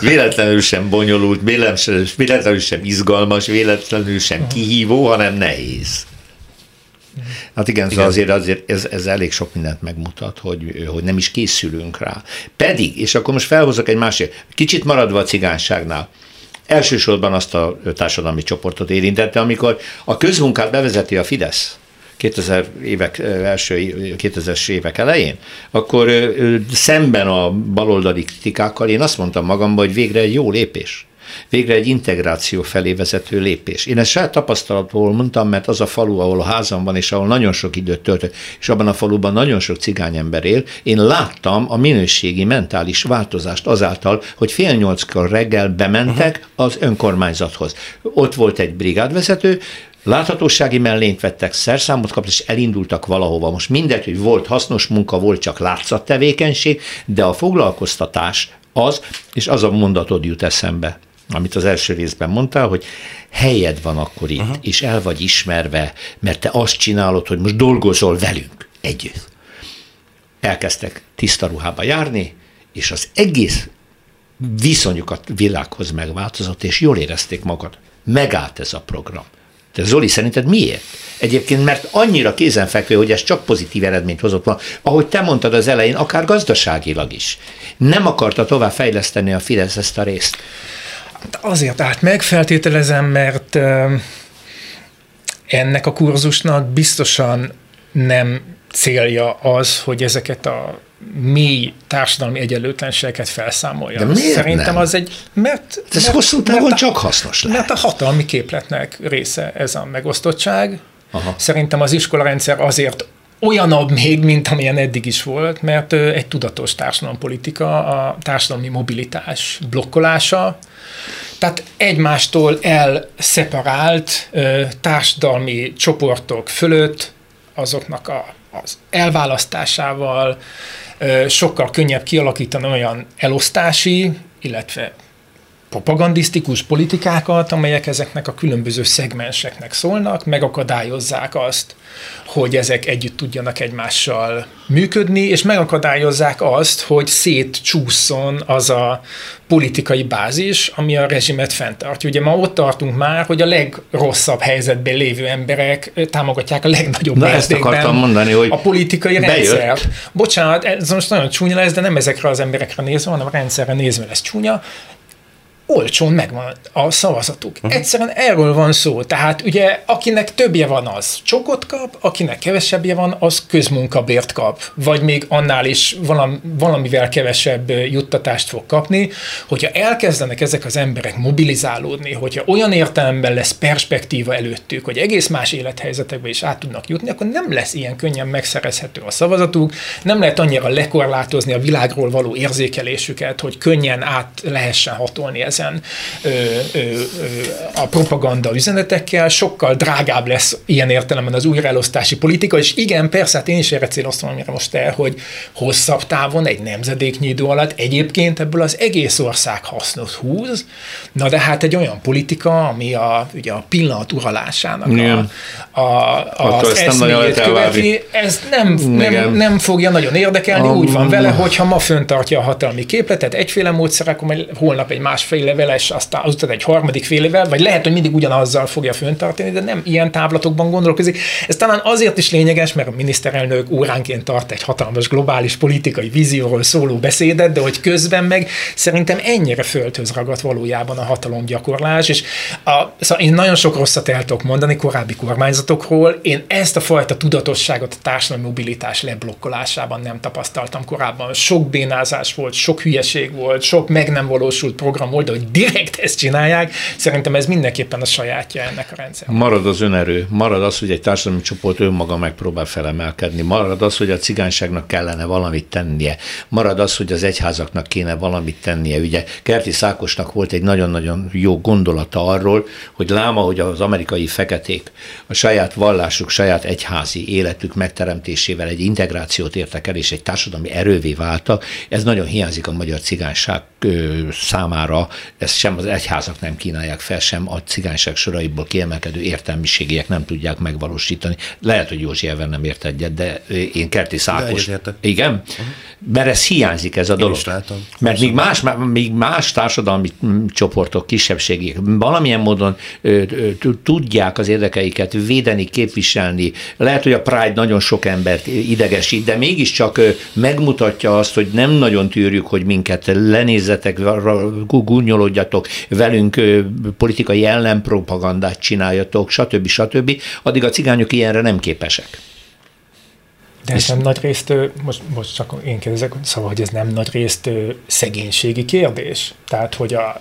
Véletlenül sem bonyolult, véletlenül sem izgalmas, véletlenül sem kihívó, hanem nehéz. Hát igen, igen. azért, azért ez, ez elég sok mindent megmutat, hogy, hogy nem is készülünk rá. Pedig, és akkor most felhozok egy másik, kicsit maradva a cigányságnál, elsősorban azt a társadalmi csoportot érintette, amikor a közmunkát bevezeti a Fidesz, 2000 évek első 2000-es évek elején, akkor szemben a baloldali kritikákkal én azt mondtam magamban, hogy végre egy jó lépés végre egy integráció felé vezető lépés. Én ezt saját tapasztalatból mondtam, mert az a falu, ahol a házam van, és ahol nagyon sok időt töltök, és abban a faluban nagyon sok cigányember él, én láttam a minőségi, mentális változást azáltal, hogy fél nyolckor reggel bementek az önkormányzathoz. Ott volt egy brigádvezető, Láthatósági mellényt vettek, szerszámot kaptak, és elindultak valahova. Most mindegy, hogy volt hasznos munka, volt csak látszattevékenység, de a foglalkoztatás az, és az a mondatod jut eszembe, amit az első részben mondtál, hogy helyed van akkor itt, uh-huh. és el vagy ismerve, mert te azt csinálod, hogy most dolgozol velünk együtt. Elkezdtek tiszta ruhába járni, és az egész viszonyuk a világhoz megváltozott, és jól érezték magad. Megállt ez a program. De Zoli, szerinted miért? Egyébként, mert annyira kézenfekvő, hogy ez csak pozitív eredményt hozott van, ahogy te mondtad az elején, akár gazdaságilag is. Nem akarta tovább fejleszteni a Fidesz ezt a részt. Hát azért át megfeltételezem, mert ennek a kurzusnak biztosan nem célja az, hogy ezeket a mély társadalmi egyenlőtlenségeket felszámolja. De miért Szerintem nem? az egy, mert... Ez mert, hosszú távon mert csak hasznos lehet. Mert a hatalmi képletnek része ez a megosztottság. Aha. Szerintem az iskolarendszer azért olyanabb még, mint amilyen eddig is volt, mert egy tudatos társadalompolitika, a társadalmi mobilitás blokkolása, tehát egymástól elszeparált társadalmi csoportok fölött azoknak a, az elválasztásával sokkal könnyebb kialakítani olyan elosztási, illetve propagandisztikus politikákat, amelyek ezeknek a különböző szegmenseknek szólnak, megakadályozzák azt, hogy ezek együtt tudjanak egymással működni, és megakadályozzák azt, hogy szétcsúszson az a politikai bázis, ami a rezsimet fenntartja. Ugye ma ott tartunk már, hogy a legrosszabb helyzetben lévő emberek támogatják a legnagyobb Na ezt akartam mondani, hogy a politikai rendszer. Bocsánat, ez most nagyon csúnya lesz, de nem ezekre az emberekre nézve, hanem a rendszerre nézve lesz csúnya olcsón megvan a szavazatuk. Uh-huh. Egyszerűen erről van szó. Tehát ugye akinek többje van, az csokot kap, akinek kevesebbje van, az közmunkabért kap. Vagy még annál is valami, valamivel kevesebb juttatást fog kapni. Hogyha elkezdenek ezek az emberek mobilizálódni, hogyha olyan értelemben lesz perspektíva előttük, hogy egész más élethelyzetekbe is át tudnak jutni, akkor nem lesz ilyen könnyen megszerezhető a szavazatuk, nem lehet annyira lekorlátozni a világról való érzékelésüket, hogy könnyen át lehessen hatolni ezen ezen ö, ö, ö, a propaganda üzenetekkel, sokkal drágább lesz ilyen értelemben az újraelosztási politika, és igen, persze, hát én is erre céloztam, amire most el, hogy hosszabb távon, egy nemzedéknyi idő alatt egyébként ebből az egész ország hasznot húz, na de hát egy olyan politika, ami a, ugye a pillanat uralásának a, a, a, az eszméjét követi, ez nem, nem, nem fogja nagyon érdekelni, a, úgy van vele, hogyha ma föntartja a hatalmi képletet egyféle módszer, akkor majd holnap egy másféle évevel, és aztán azután egy harmadik fél évvel, vagy lehet, hogy mindig ugyanazzal fogja föntartani, de nem ilyen távlatokban gondolkozik. Ez talán azért is lényeges, mert a miniszterelnök óránként tart egy hatalmas globális politikai vízióról szóló beszédet, de hogy közben meg szerintem ennyire földhöz ragadt valójában a hatalomgyakorlás, és a, szóval én nagyon sok rosszat el tudok mondani korábbi kormányzatokról, én ezt a fajta tudatosságot a társadalmi mobilitás leblokkolásában nem tapasztaltam korábban. Sok bénázás volt, sok hülyeség volt, sok meg nem valósult program volt, de hogy direkt ezt csinálják, szerintem ez mindenképpen a sajátja ennek a rendszernek. Marad az önerő, marad az, hogy egy társadalmi csoport önmaga megpróbál felemelkedni, marad az, hogy a cigányságnak kellene valamit tennie, marad az, hogy az egyházaknak kéne valamit tennie. Ugye Kerti Szákosnak volt egy nagyon-nagyon jó gondolata arról, hogy láma, hogy az amerikai feketék a saját vallásuk, saját egyházi életük megteremtésével egy integrációt értek el, és egy társadalmi erővé váltak, ez nagyon hiányzik a magyar cigányság számára ezt sem az egyházak nem kínálják fel, sem a cigányság soraiból kiemelkedő értelmiségiek nem tudják megvalósítani. Lehet, hogy Józsi ebben nem ért egyet, de én Kerti Szákos. Igen? Uh-huh. Mert ez hiányzik ez a dolog. látom. Mert míg más, míg más társadalmi csoportok, kisebbségiek valamilyen módon tudják az érdekeiket védeni, képviselni, lehet, hogy a Pride nagyon sok embert idegesít, de mégiscsak megmutatja azt, hogy nem nagyon tűrjük, hogy minket lenézzetek, gúnyolódjatok, velünk politikai ellenpropagandát csináljatok, stb. stb. Addig a cigányok ilyenre nem képesek. De ez nem nagy részt, most, most csak én kérdezek, szóval, hogy ez nem nagy részt szegénységi kérdés? Tehát, hogy a,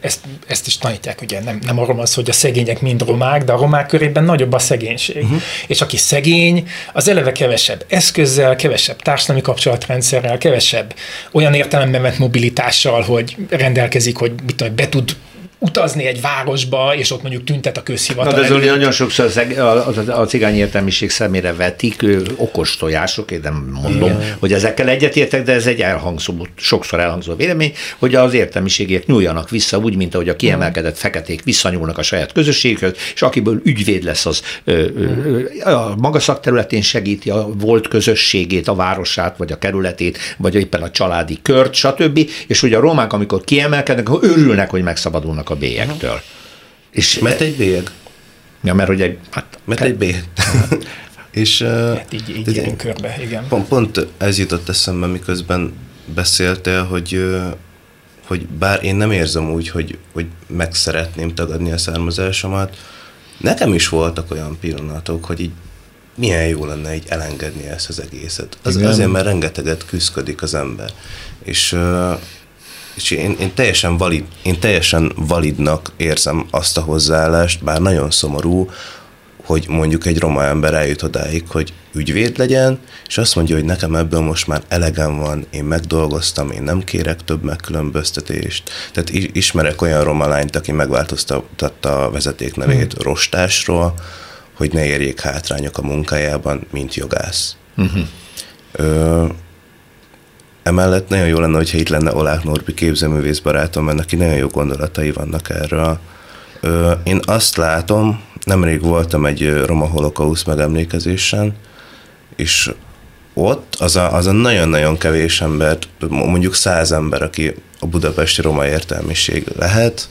ezt, ezt is tanítják, ugye nem, nem arról az, hogy a szegények mind romák, de a romák körében nagyobb a szegénység. Uh-huh. És aki szegény, az eleve kevesebb eszközzel, kevesebb társadalmi kapcsolatrendszerrel, kevesebb olyan értelemben vett mobilitással, hogy rendelkezik, hogy mit tudom, be tud utazni egy városba, és ott mondjuk tüntet a közhivatal. Na, de ez nagyon sokszor a, a, a cigány értelmiség szemére vetik, ő, okos tojások, én nem mondom, Igen. hogy ezekkel egyetértek, de ez egy elhangzó, sokszor elhangzó vélemény, hogy az értelmiségiek nyúljanak vissza, úgy, mint ahogy a kiemelkedett feketék visszanyúlnak a saját közösséghez, és akiből ügyvéd lesz, az ö, ö, a maga szakterületén segíti a volt közösségét, a városát, vagy a kerületét, vagy éppen a családi kört, stb. És ugye a romák, amikor kiemelkednek, örülnek, hogy megszabadulnak a bélyektől. Uh-huh. És mert egy bélyeg. Ja, mert hogy egy... Hát, mert egy bélyeg. (laughs) és uh, hát így, így így körbe, igen. Pont, pont ez jutott eszembe, miközben beszéltél, hogy hogy bár én nem érzem úgy, hogy, hogy meg szeretném tagadni a származásomat, nekem is voltak olyan pillanatok, hogy így milyen jó lenne így elengedni ezt az egészet. Az, azért, mert rengeteget küzdik az ember. És és én, én, teljesen valid, én teljesen validnak érzem azt a hozzáállást, bár nagyon szomorú, hogy mondjuk egy roma ember eljut odáig, hogy ügyvéd legyen, és azt mondja, hogy nekem ebből most már elegem van, én megdolgoztam, én nem kérek több megkülönböztetést. Tehát ismerek olyan roma lányt, aki megváltoztatta a vezetéknevét hmm. rostásról, hogy ne érjék hátrányok a munkájában, mint jogász. Uh-huh. Ö, Emellett nagyon jó lenne, hogyha itt lenne Olák Norbi képzőművész barátom, mert neki nagyon jó gondolatai vannak erről. Én azt látom, nemrég voltam egy roma holokausz megemlékezésen, és ott az a, az a nagyon-nagyon kevés ember, mondjuk száz ember, aki a budapesti roma értelmiség lehet,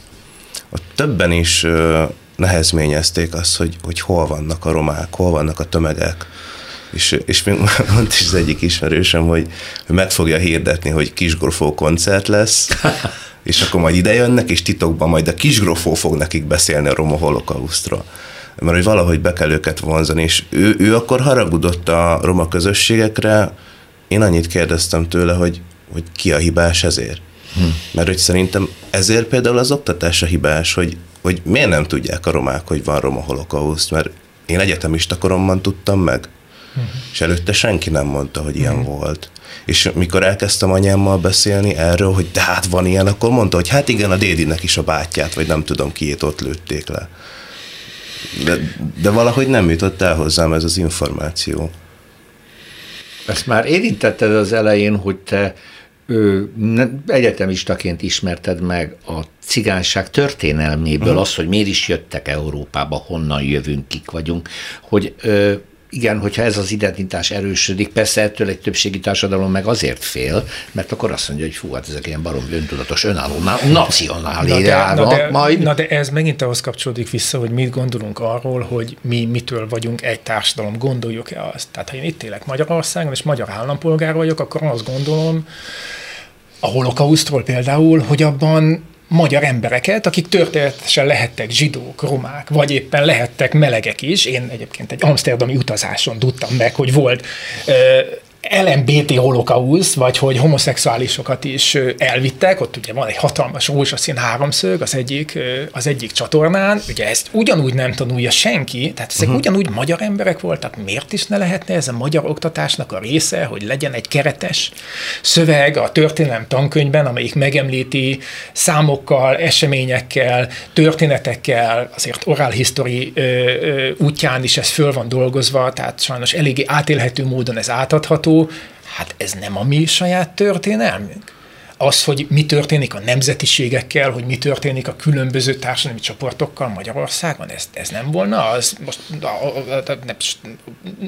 ott többen is nehezményezték azt, hogy, hogy hol vannak a romák, hol vannak a tömegek, és, és még (laughs) mondta is az egyik ismerősem, hogy, hogy meg fogja hirdetni, hogy kisgrofó koncert lesz, és akkor majd ide jönnek, és titokban majd a kisgrofó fog nekik beszélni a roma holokausztról. Mert hogy valahogy be kell őket vonzani, és ő, ő akkor haragudott a roma közösségekre, én annyit kérdeztem tőle, hogy, hogy ki a hibás ezért. Hm. Mert hogy szerintem ezért például az oktatás a hibás, hogy, hogy miért nem tudják a romák, hogy van roma holokauszt, mert én egyetemista koromban tudtam meg. Uh-huh. És előtte senki nem mondta, hogy ilyen uh-huh. volt. És mikor elkezdtem anyámmal beszélni erről, hogy de hát van ilyen, akkor mondta, hogy hát igen, a dédinek is a bátyját, vagy nem tudom kiét ott lőtték le. De, de valahogy nem jutott el hozzám ez az információ. Ezt már érintetted az elején, hogy te ő, egyetemistaként ismerted meg a cigányság történelméből uh-huh. azt, hogy miért is jöttek Európába, honnan jövünk, kik vagyunk, hogy ö, igen, hogyha ez az identitás erősödik, persze ettől egy többségi társadalom meg azért fél, mert akkor azt mondja, hogy fú, hát ezek ilyen barom öntudatos, önálló, nacionális na, na, de, majd. Na de ez megint ahhoz kapcsolódik vissza, hogy mit gondolunk arról, hogy mi mitől vagyunk egy társadalom, gondoljuk-e azt. Tehát ha én itt élek Magyarországon, és magyar állampolgár vagyok, akkor azt gondolom, a holokausztról például, hogy abban magyar embereket, akik történetesen lehettek zsidók, romák, vagy éppen lehettek melegek is. Én egyébként egy amsterdami utazáson tudtam meg, hogy volt LMBT holokausz, vagy hogy homoszexuálisokat is elvittek, ott ugye van egy hatalmas rózsaszín háromszög az egyik, az egyik csatornán, ugye ezt ugyanúgy nem tanulja senki, tehát ezek uh-huh. ugyanúgy magyar emberek voltak, miért is ne lehetne ez a magyar oktatásnak a része, hogy legyen egy keretes szöveg a történelem tankönyvben, amelyik megemlíti számokkal, eseményekkel, történetekkel, azért ö, útján is ez föl van dolgozva, tehát sajnos eléggé átélhető módon ez átadható, hát ez nem a mi saját történelmünk. Az, hogy mi történik a nemzetiségekkel, hogy mi történik a különböző társadalmi csoportokkal Magyarországon, ez, ez nem volna az, most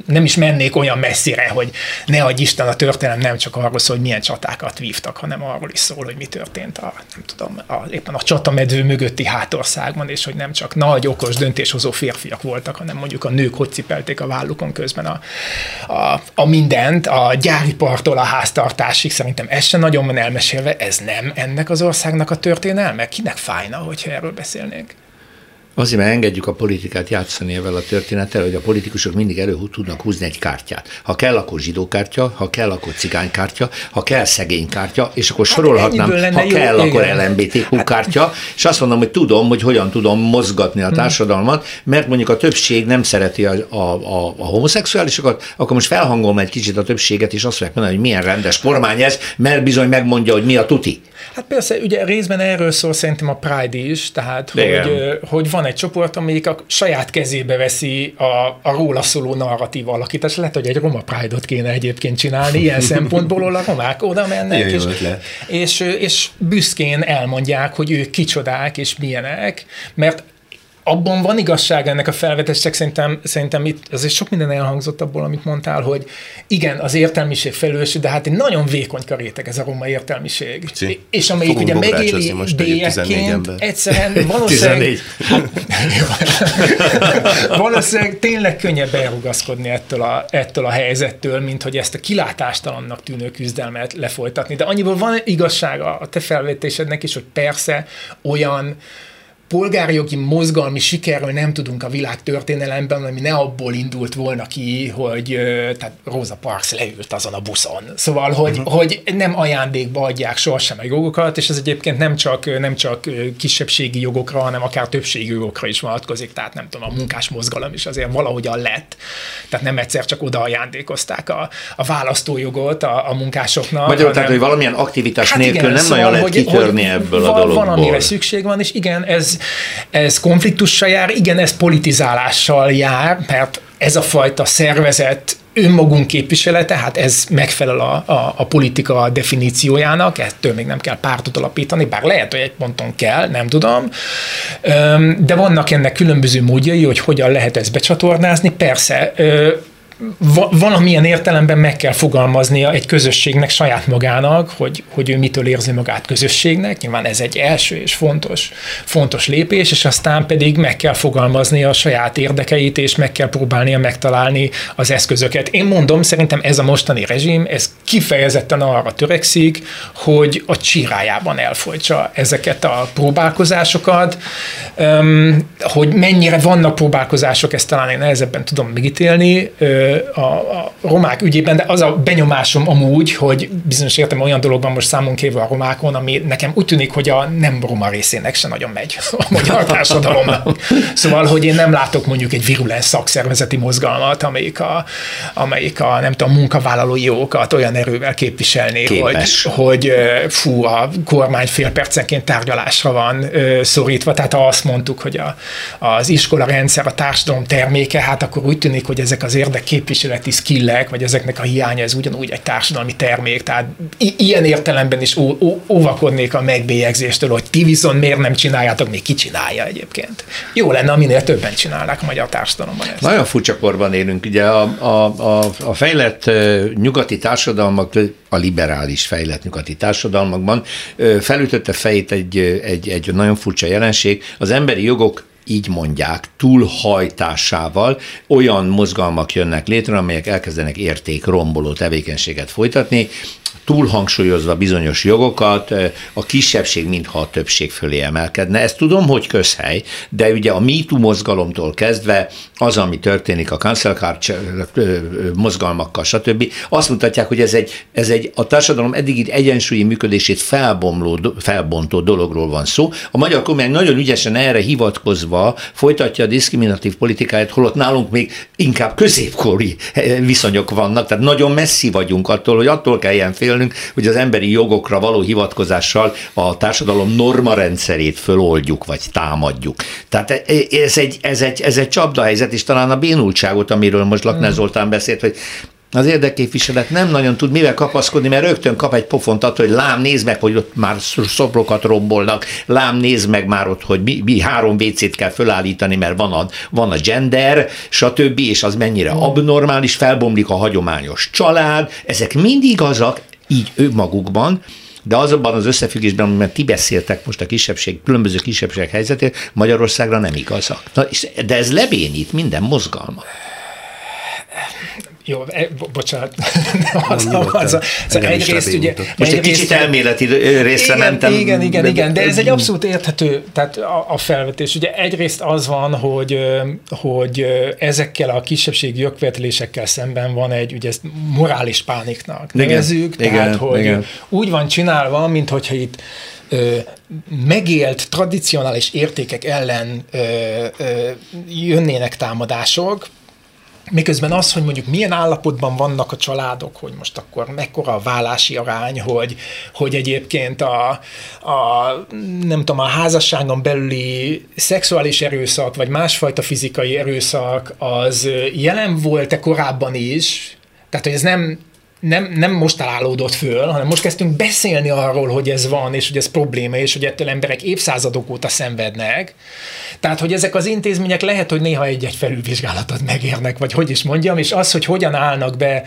nem, is mennék olyan messzire, hogy ne adj Isten a történelem nem csak arról szól, hogy milyen csatákat vívtak, hanem arról is szól, hogy mi történt a, nem tudom, a, éppen a csatamedvő mögötti hátországban, és hogy nem csak nagy okos döntéshozó férfiak voltak, hanem mondjuk a nők hogy cipelték a vállukon közben a, a, a mindent, a gyáripartól a háztartásig, szerintem ez se nagyon van elmesélve, ez nem ennek az országnak a történelme? Kinek fájna, hogyha erről beszélnénk? Azért, mert engedjük a politikát játszani ezzel a történettel, hogy a politikusok mindig elő tudnak húzni egy kártyát. Ha kell, akkor zsidókártya, ha kell, akkor cigánykártya, ha kell, szegénykártya, és akkor hát sorolhatnám, ha jó, kell, igen. akkor LMBTQ hát- kártya, és azt mondom, hogy tudom, hogy hogyan tudom mozgatni a hmm. társadalmat, mert mondjuk a többség nem szereti a, a, a, a homoszexuálisokat, akkor most felhangolom egy kicsit a többséget, és azt fogják mondani, hogy milyen rendes kormány ez, mert bizony megmondja, hogy mi a tuti. Hát persze, ugye részben erről szól szerintem a Pride is, tehát hogy, hogy van egy csoport, amelyik a saját kezébe veszi a, a róla szóló narratív alakítás. Lehet, hogy egy roma Pride-ot kéne egyébként csinálni, ilyen (laughs) szempontból a romák oda mennek, és, és, és büszkén elmondják, hogy ők kicsodák és milyenek, mert abban van igazság ennek a felvetésnek, szerintem, szerintem itt azért sok minden elhangzott abból, amit mondtál, hogy igen, az értelmiség felelős, de hát egy nagyon vékony karéteg ez a roma értelmiség. Ci. És amelyik ugye megéli bélyekként, egyszerűen (laughs) valószínűleg, hát, (laughs) valószínűleg tényleg könnyebb elrugaszkodni ettől a, ettől a helyzettől, mint hogy ezt a kilátástalannak tűnő küzdelmet lefolytatni. De annyiból van igazsága a te felvetésednek is, hogy persze olyan polgárjogi mozgalmi sikerről nem tudunk a világ történelemben, ami ne abból indult volna ki, hogy tehát Rosa Parks leült azon a buszon. Szóval, hogy, uh-huh. hogy nem ajándékba adják sohasem a jogokat, és ez egyébként nem csak, nem csak kisebbségi jogokra, hanem akár többségi jogokra is vonatkozik, tehát nem tudom, a munkás mozgalom is azért valahogyan lett. Tehát nem egyszer csak oda ajándékozták a, a választójogot a, a munkásoknak. Magyarul, tehát, hogy valamilyen aktivitás hát nélkül igen, nem szóval, nagyon lehet hogy, kitörni hogy ebből a dologból. Van, amire szükség van, és igen, ez, ez konfliktussal jár, igen, ez politizálással jár, mert ez a fajta szervezet önmagunk képviselete, hát ez megfelel a, a, a politika definíciójának, ettől még nem kell pártot alapítani, bár lehet, hogy egy ponton kell, nem tudom, de vannak ennek különböző módjai, hogy hogyan lehet ezt becsatornázni. Persze, valamilyen értelemben meg kell fogalmaznia egy közösségnek saját magának, hogy, hogy ő mitől érzi magát közösségnek. Nyilván ez egy első és fontos, fontos lépés, és aztán pedig meg kell fogalmaznia a saját érdekeit, és meg kell próbálnia megtalálni az eszközöket. Én mondom, szerintem ez a mostani rezsim, ez kifejezetten arra törekszik, hogy a csirájában elfolytsa ezeket a próbálkozásokat, hogy mennyire vannak próbálkozások, ezt talán én nehezebben tudom megítélni, a, a romák ügyében, de az a benyomásom amúgy, hogy bizonyos értem olyan dologban most számon kérve a romákon, ami nekem úgy tűnik, hogy a nem roma részének se nagyon megy a magyar társadalomnak. Szóval, hogy én nem látok mondjuk egy virulens szakszervezeti mozgalmat, amelyik a, amelyik a nem tudom, munkavállalói jogokat olyan erővel képviselné, hogy, hogy fú, a kormány fél percenként tárgyalásra van szorítva. Tehát ha azt mondtuk, hogy a, az iskola rendszer a társadalom terméke, hát akkor úgy tűnik, hogy ezek az érdek képviseleti skillek, vagy ezeknek a hiánya, ez ugyanúgy egy társadalmi termék, tehát i- ilyen értelemben is ó- ó- óvakodnék a megbélyegzéstől, hogy ti viszont miért nem csináljátok, még ki csinálja egyébként. Jó lenne, minél többen csinálnák a magyar társadalomban ezt. Nagyon furcsa korban élünk, ugye a, a, a, a fejlett nyugati társadalmak, a liberális fejlett nyugati társadalmakban felütötte fejét egy, egy, egy nagyon furcsa jelenség, az emberi jogok így mondják, túlhajtásával olyan mozgalmak jönnek létre, amelyek elkezdenek értékromboló tevékenységet folytatni, túlhangsúlyozva bizonyos jogokat, a kisebbség mintha a többség fölé emelkedne. Ezt tudom, hogy közhely, de ugye a MeToo mozgalomtól kezdve az, ami történik a cancel mozgalmakkal, stb., azt mutatják, hogy ez egy, ez egy a társadalom eddigi egyensúlyi működését felbomló, felbontó dologról van szó. A magyar kormány nagyon ügyesen erre hivatkozva folytatja a diszkriminatív politikáját, holott nálunk még inkább középkori viszonyok vannak, tehát nagyon messzi vagyunk attól, hogy attól kelljen félni, beszélnünk, hogy az emberi jogokra való hivatkozással a társadalom norma rendszerét föloldjuk, vagy támadjuk. Tehát e, ez egy, ez egy, ez egy csapdahelyzet, és talán a bénultságot, amiről most Lakner hmm. Zoltán beszélt, hogy Az érdekképviselet nem nagyon tud mivel kapaszkodni, mert rögtön kap egy pofont attól, hogy lám, nézd meg, hogy ott már szobrokat rombolnak, lám, nézd meg már ott, hogy mi, mi három WC-t kell fölállítani, mert van a, van a gender, stb., és az mennyire abnormális, felbomlik a hagyományos család, ezek mind igazak, így ő magukban, de azonban az összefüggésben, amiben ti beszéltek most a kisebbség, különböző kisebbségek helyzetét, Magyarországra nem igazak. Na, de ez lebénít minden mozgalmat. Jó, e, bocsánat. (laughs) az, az, az, az egyrészt ugye... Most egy kicsit elméleti részre igen, mentem. Igen, igen, igen, de ez egy abszolút érthető tehát a, a felvetés. Ugye egyrészt az van, hogy, hogy ezekkel a kisebbségi jogvetelésekkel szemben van egy, ugye ezt morális pániknak nevezzük, igen, tehát igen, hogy igen. úgy van csinálva, mint hogyha itt ö, megélt tradicionális értékek ellen ö, ö, jönnének támadások, Miközben az, hogy mondjuk milyen állapotban vannak a családok, hogy most akkor mekkora a vállási arány, hogy, hogy egyébként a, a, nem tudom, a házasságon belüli szexuális erőszak, vagy másfajta fizikai erőszak, az jelen volt-e korábban is, tehát, hogy ez nem nem, nem most találódott föl, hanem most kezdtünk beszélni arról, hogy ez van, és hogy ez probléma, és hogy ettől emberek évszázadok óta szenvednek. Tehát, hogy ezek az intézmények lehet, hogy néha egy-egy felülvizsgálatot megérnek, vagy hogy is mondjam, és az, hogy hogyan állnak be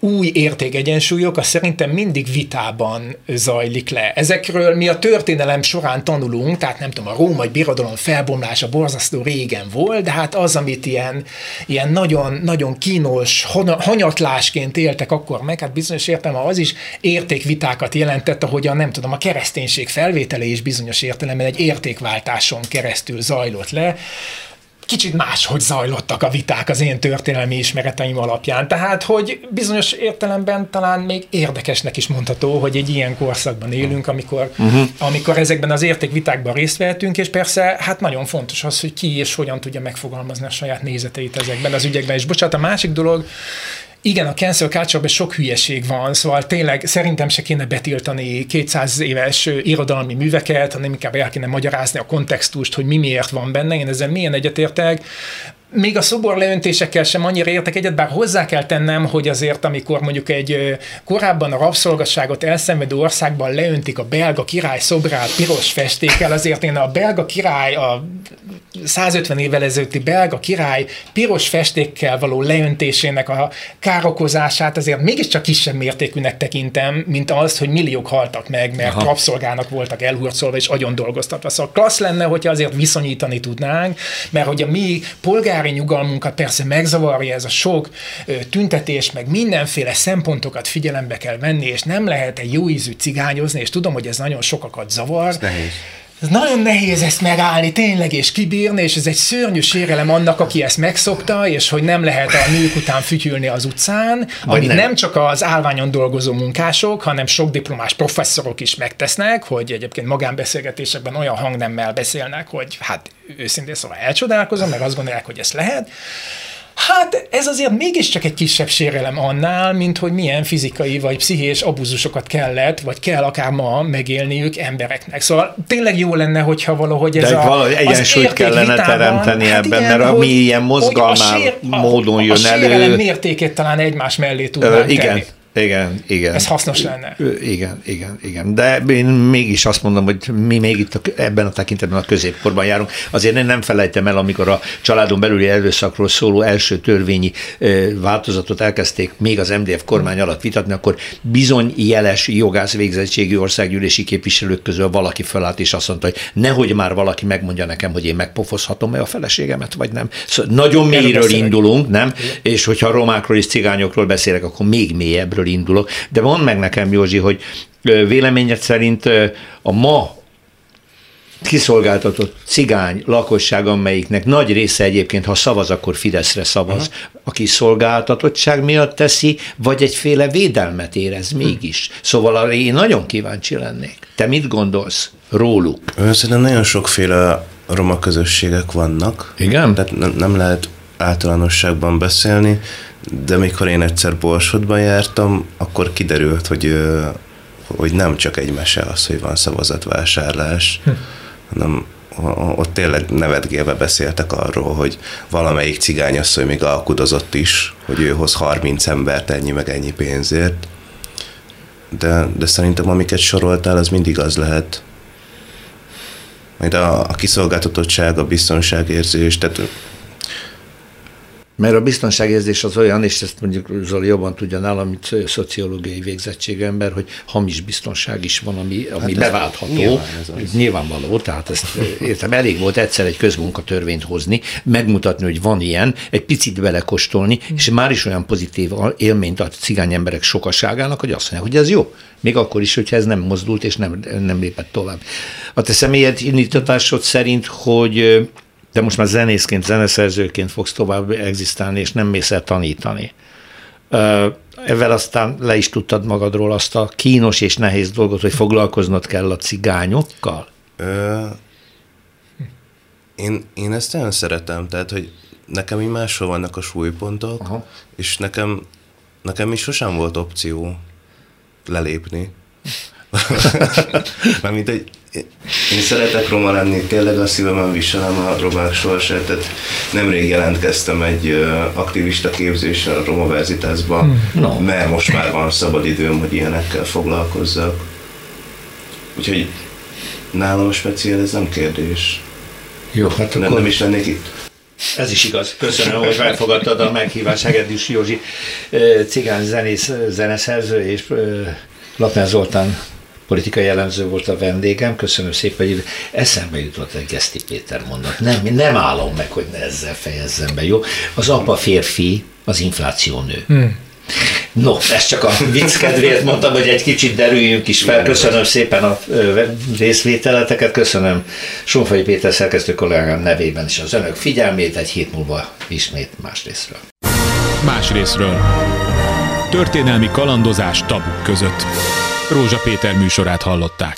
új értékegyensúlyok, az szerintem mindig vitában zajlik le. Ezekről mi a történelem során tanulunk, tehát nem tudom, a római birodalom felbomlása borzasztó régen volt, de hát az, amit ilyen, ilyen nagyon, nagyon kínos hanyatlásként éltek akkor meg, hát bizonyos értelemben az is értékvitákat jelentett, ahogyan nem tudom, a kereszténység felvétele is bizonyos értelemben egy értékváltáson keresztül zajlott le kicsit máshogy zajlottak a viták az én történelmi ismereteim alapján. Tehát, hogy bizonyos értelemben talán még érdekesnek is mondható, hogy egy ilyen korszakban élünk, amikor, uh-huh. amikor ezekben az értékvitákban részt vehetünk, és persze hát nagyon fontos az, hogy ki és hogyan tudja megfogalmazni a saját nézeteit ezekben az ügyekben. És bocsánat, a másik dolog, igen, a cancel culture sok hülyeség van, szóval tényleg szerintem se kéne betiltani 200 éves irodalmi műveket, hanem inkább el kéne magyarázni a kontextust, hogy mi miért van benne. Én ezzel milyen egyetértek még a szobor leöntésekkel sem annyira értek egyet, bár hozzá kell tennem, hogy azért, amikor mondjuk egy korábban a rabszolgasságot elszenvedő országban leöntik a belga király szobrát piros festékkel, azért én a belga király, a 150 évvel ezelőtti belga király piros festékkel való leöntésének a károkozását azért mégiscsak kisebb mértékűnek tekintem, mint az, hogy milliók haltak meg, mert Aha. rabszolgának voltak elhurcolva és agyon dolgoztatva. Szóval klassz lenne, hogyha azért viszonyítani tudnánk, mert hogy a mi polgár polgári nyugalmunkat persze megzavarja ez a sok tüntetés, meg mindenféle szempontokat figyelembe kell venni, és nem lehet egy jó ízű cigányozni, és tudom, hogy ez nagyon sokakat zavar. Ez nehéz. Ez nagyon nehéz ezt megállni tényleg, és kibírni, és ez egy szörnyű sérelem annak, aki ezt megszokta, és hogy nem lehet a nők után fütyülni az utcán, Vagy amit nem. nem csak az állványon dolgozó munkások, hanem sok diplomás professzorok is megtesznek, hogy egyébként magánbeszélgetésekben olyan hangnemmel beszélnek, hogy hát őszintén szóval elcsodálkozom, mert azt gondolják, hogy ez lehet. Hát ez azért mégiscsak egy kisebb sérelem annál, mint hogy milyen fizikai vagy pszichés abuzusokat kellett, vagy kell akár ma megélniük embereknek. Szóval tényleg jó lenne, hogyha valahogy ez De a... valahogy egyensúlyt kellene teremteni hát ebben, igen, mert a mi ilyen mozgalmár módon jön a elő. A mértékét talán egymás mellé tudnánk Igen, tenni. Igen, igen. Ez hasznos lenne. Igen, igen, igen. De én mégis azt mondom, hogy mi még itt a, ebben a tekintetben a középkorban járunk. Azért én nem felejtem el, amikor a családon belüli erőszakról szóló első törvényi változatot elkezdték még az MDF kormány alatt vitatni, akkor bizony jeles jogász végzettségű országgyűlési képviselők közül valaki felállt és azt mondta, hogy nehogy már valaki megmondja nekem, hogy én megpofozhatom-e a feleségemet, vagy nem. Szóval nagyon mélyről indulunk, nem? És hogyha romákról és cigányokról beszélek, akkor még mélyebbről indulok. De mondd meg nekem, Józsi, hogy véleményed szerint a ma kiszolgáltatott cigány lakosság, amelyiknek nagy része egyébként, ha szavaz, akkor Fideszre szavaz, uh-huh. a kiszolgáltatottság miatt teszi, vagy egyféle védelmet érez hm. mégis. Szóval én nagyon kíváncsi lennék. Te mit gondolsz róluk? Szerintem nagyon sokféle roma közösségek vannak. Igen? Tehát nem, nem lehet általánosságban beszélni de mikor én egyszer Borsodban jártam, akkor kiderült, hogy, hogy nem csak egy mese az, hogy van szavazatvásárlás, hm. hanem ott tényleg nevetgélve beszéltek arról, hogy valamelyik cigányasszony még alkudozott is, hogy ő hoz 30 embert ennyi meg ennyi pénzért. De, de szerintem amiket soroltál, az mindig az lehet. Majd a, a kiszolgáltatottság, a biztonságérzés, tehát mert a biztonságérzés az olyan, és ezt mondjuk Zoli jobban tudja nálam, mint szociológiai végzettségember, hogy hamis biztonság is van, ami, ami hát beváltható. Nyilván ez Nyilvánvaló, tehát ezt értem, elég volt egyszer egy közmunkatörvényt hozni, megmutatni, hogy van ilyen, egy picit belekostolni, és már is olyan pozitív élményt ad cigány emberek sokaságának, hogy azt mondják, hogy ez jó. Még akkor is, hogyha ez nem mozdult és nem, nem lépett tovább. A te személyed indítatásod szerint, hogy de most már zenészként, zeneszerzőként fogsz tovább egzisztálni, és nem mész el tanítani. Ezzel aztán le is tudtad magadról azt a kínos és nehéz dolgot, hogy foglalkoznod kell a cigányokkal? Ö, én, én ezt nagyon szeretem, tehát, hogy nekem így máshol vannak a súlypontok, Aha. és nekem, nekem is sosem volt opció lelépni. (laughs) Mármint, hogy én szeretek roma lenni, tényleg a szívemen viselem a romák sorsát, tehát nemrég jelentkeztem egy aktivista képzésre a Roma Verzitásba, hmm. no. mert most már van szabad időm, hogy ilyenekkel foglalkozzak. Úgyhogy nálam speciál ez nem kérdés. Jó, hát nem, akkor... nem is lennék itt. Ez is igaz. Köszönöm, hogy megfogadtad a meghívást. Hegedűs Józsi, cigány zenész, zeneszerző és Lapner Zoltán politikai jellemző volt a vendégem, köszönöm szépen, hogy eszembe jutott egy Geszti Péter mondat. Nem, nem állom meg, hogy ne ezzel fejezzem be, jó? Az apa férfi, az infláció nő. Hmm. No, ezt csak a vicc kedvéért mondtam, hogy egy kicsit derüljünk is fel. Köszönöm szépen a részvételeteket, köszönöm Sonfai Péter szerkesztő kollégám nevében is az önök figyelmét, egy hét múlva ismét más részről. Más részről. Történelmi kalandozás tabuk között. Rózsa Péter műsorát hallották.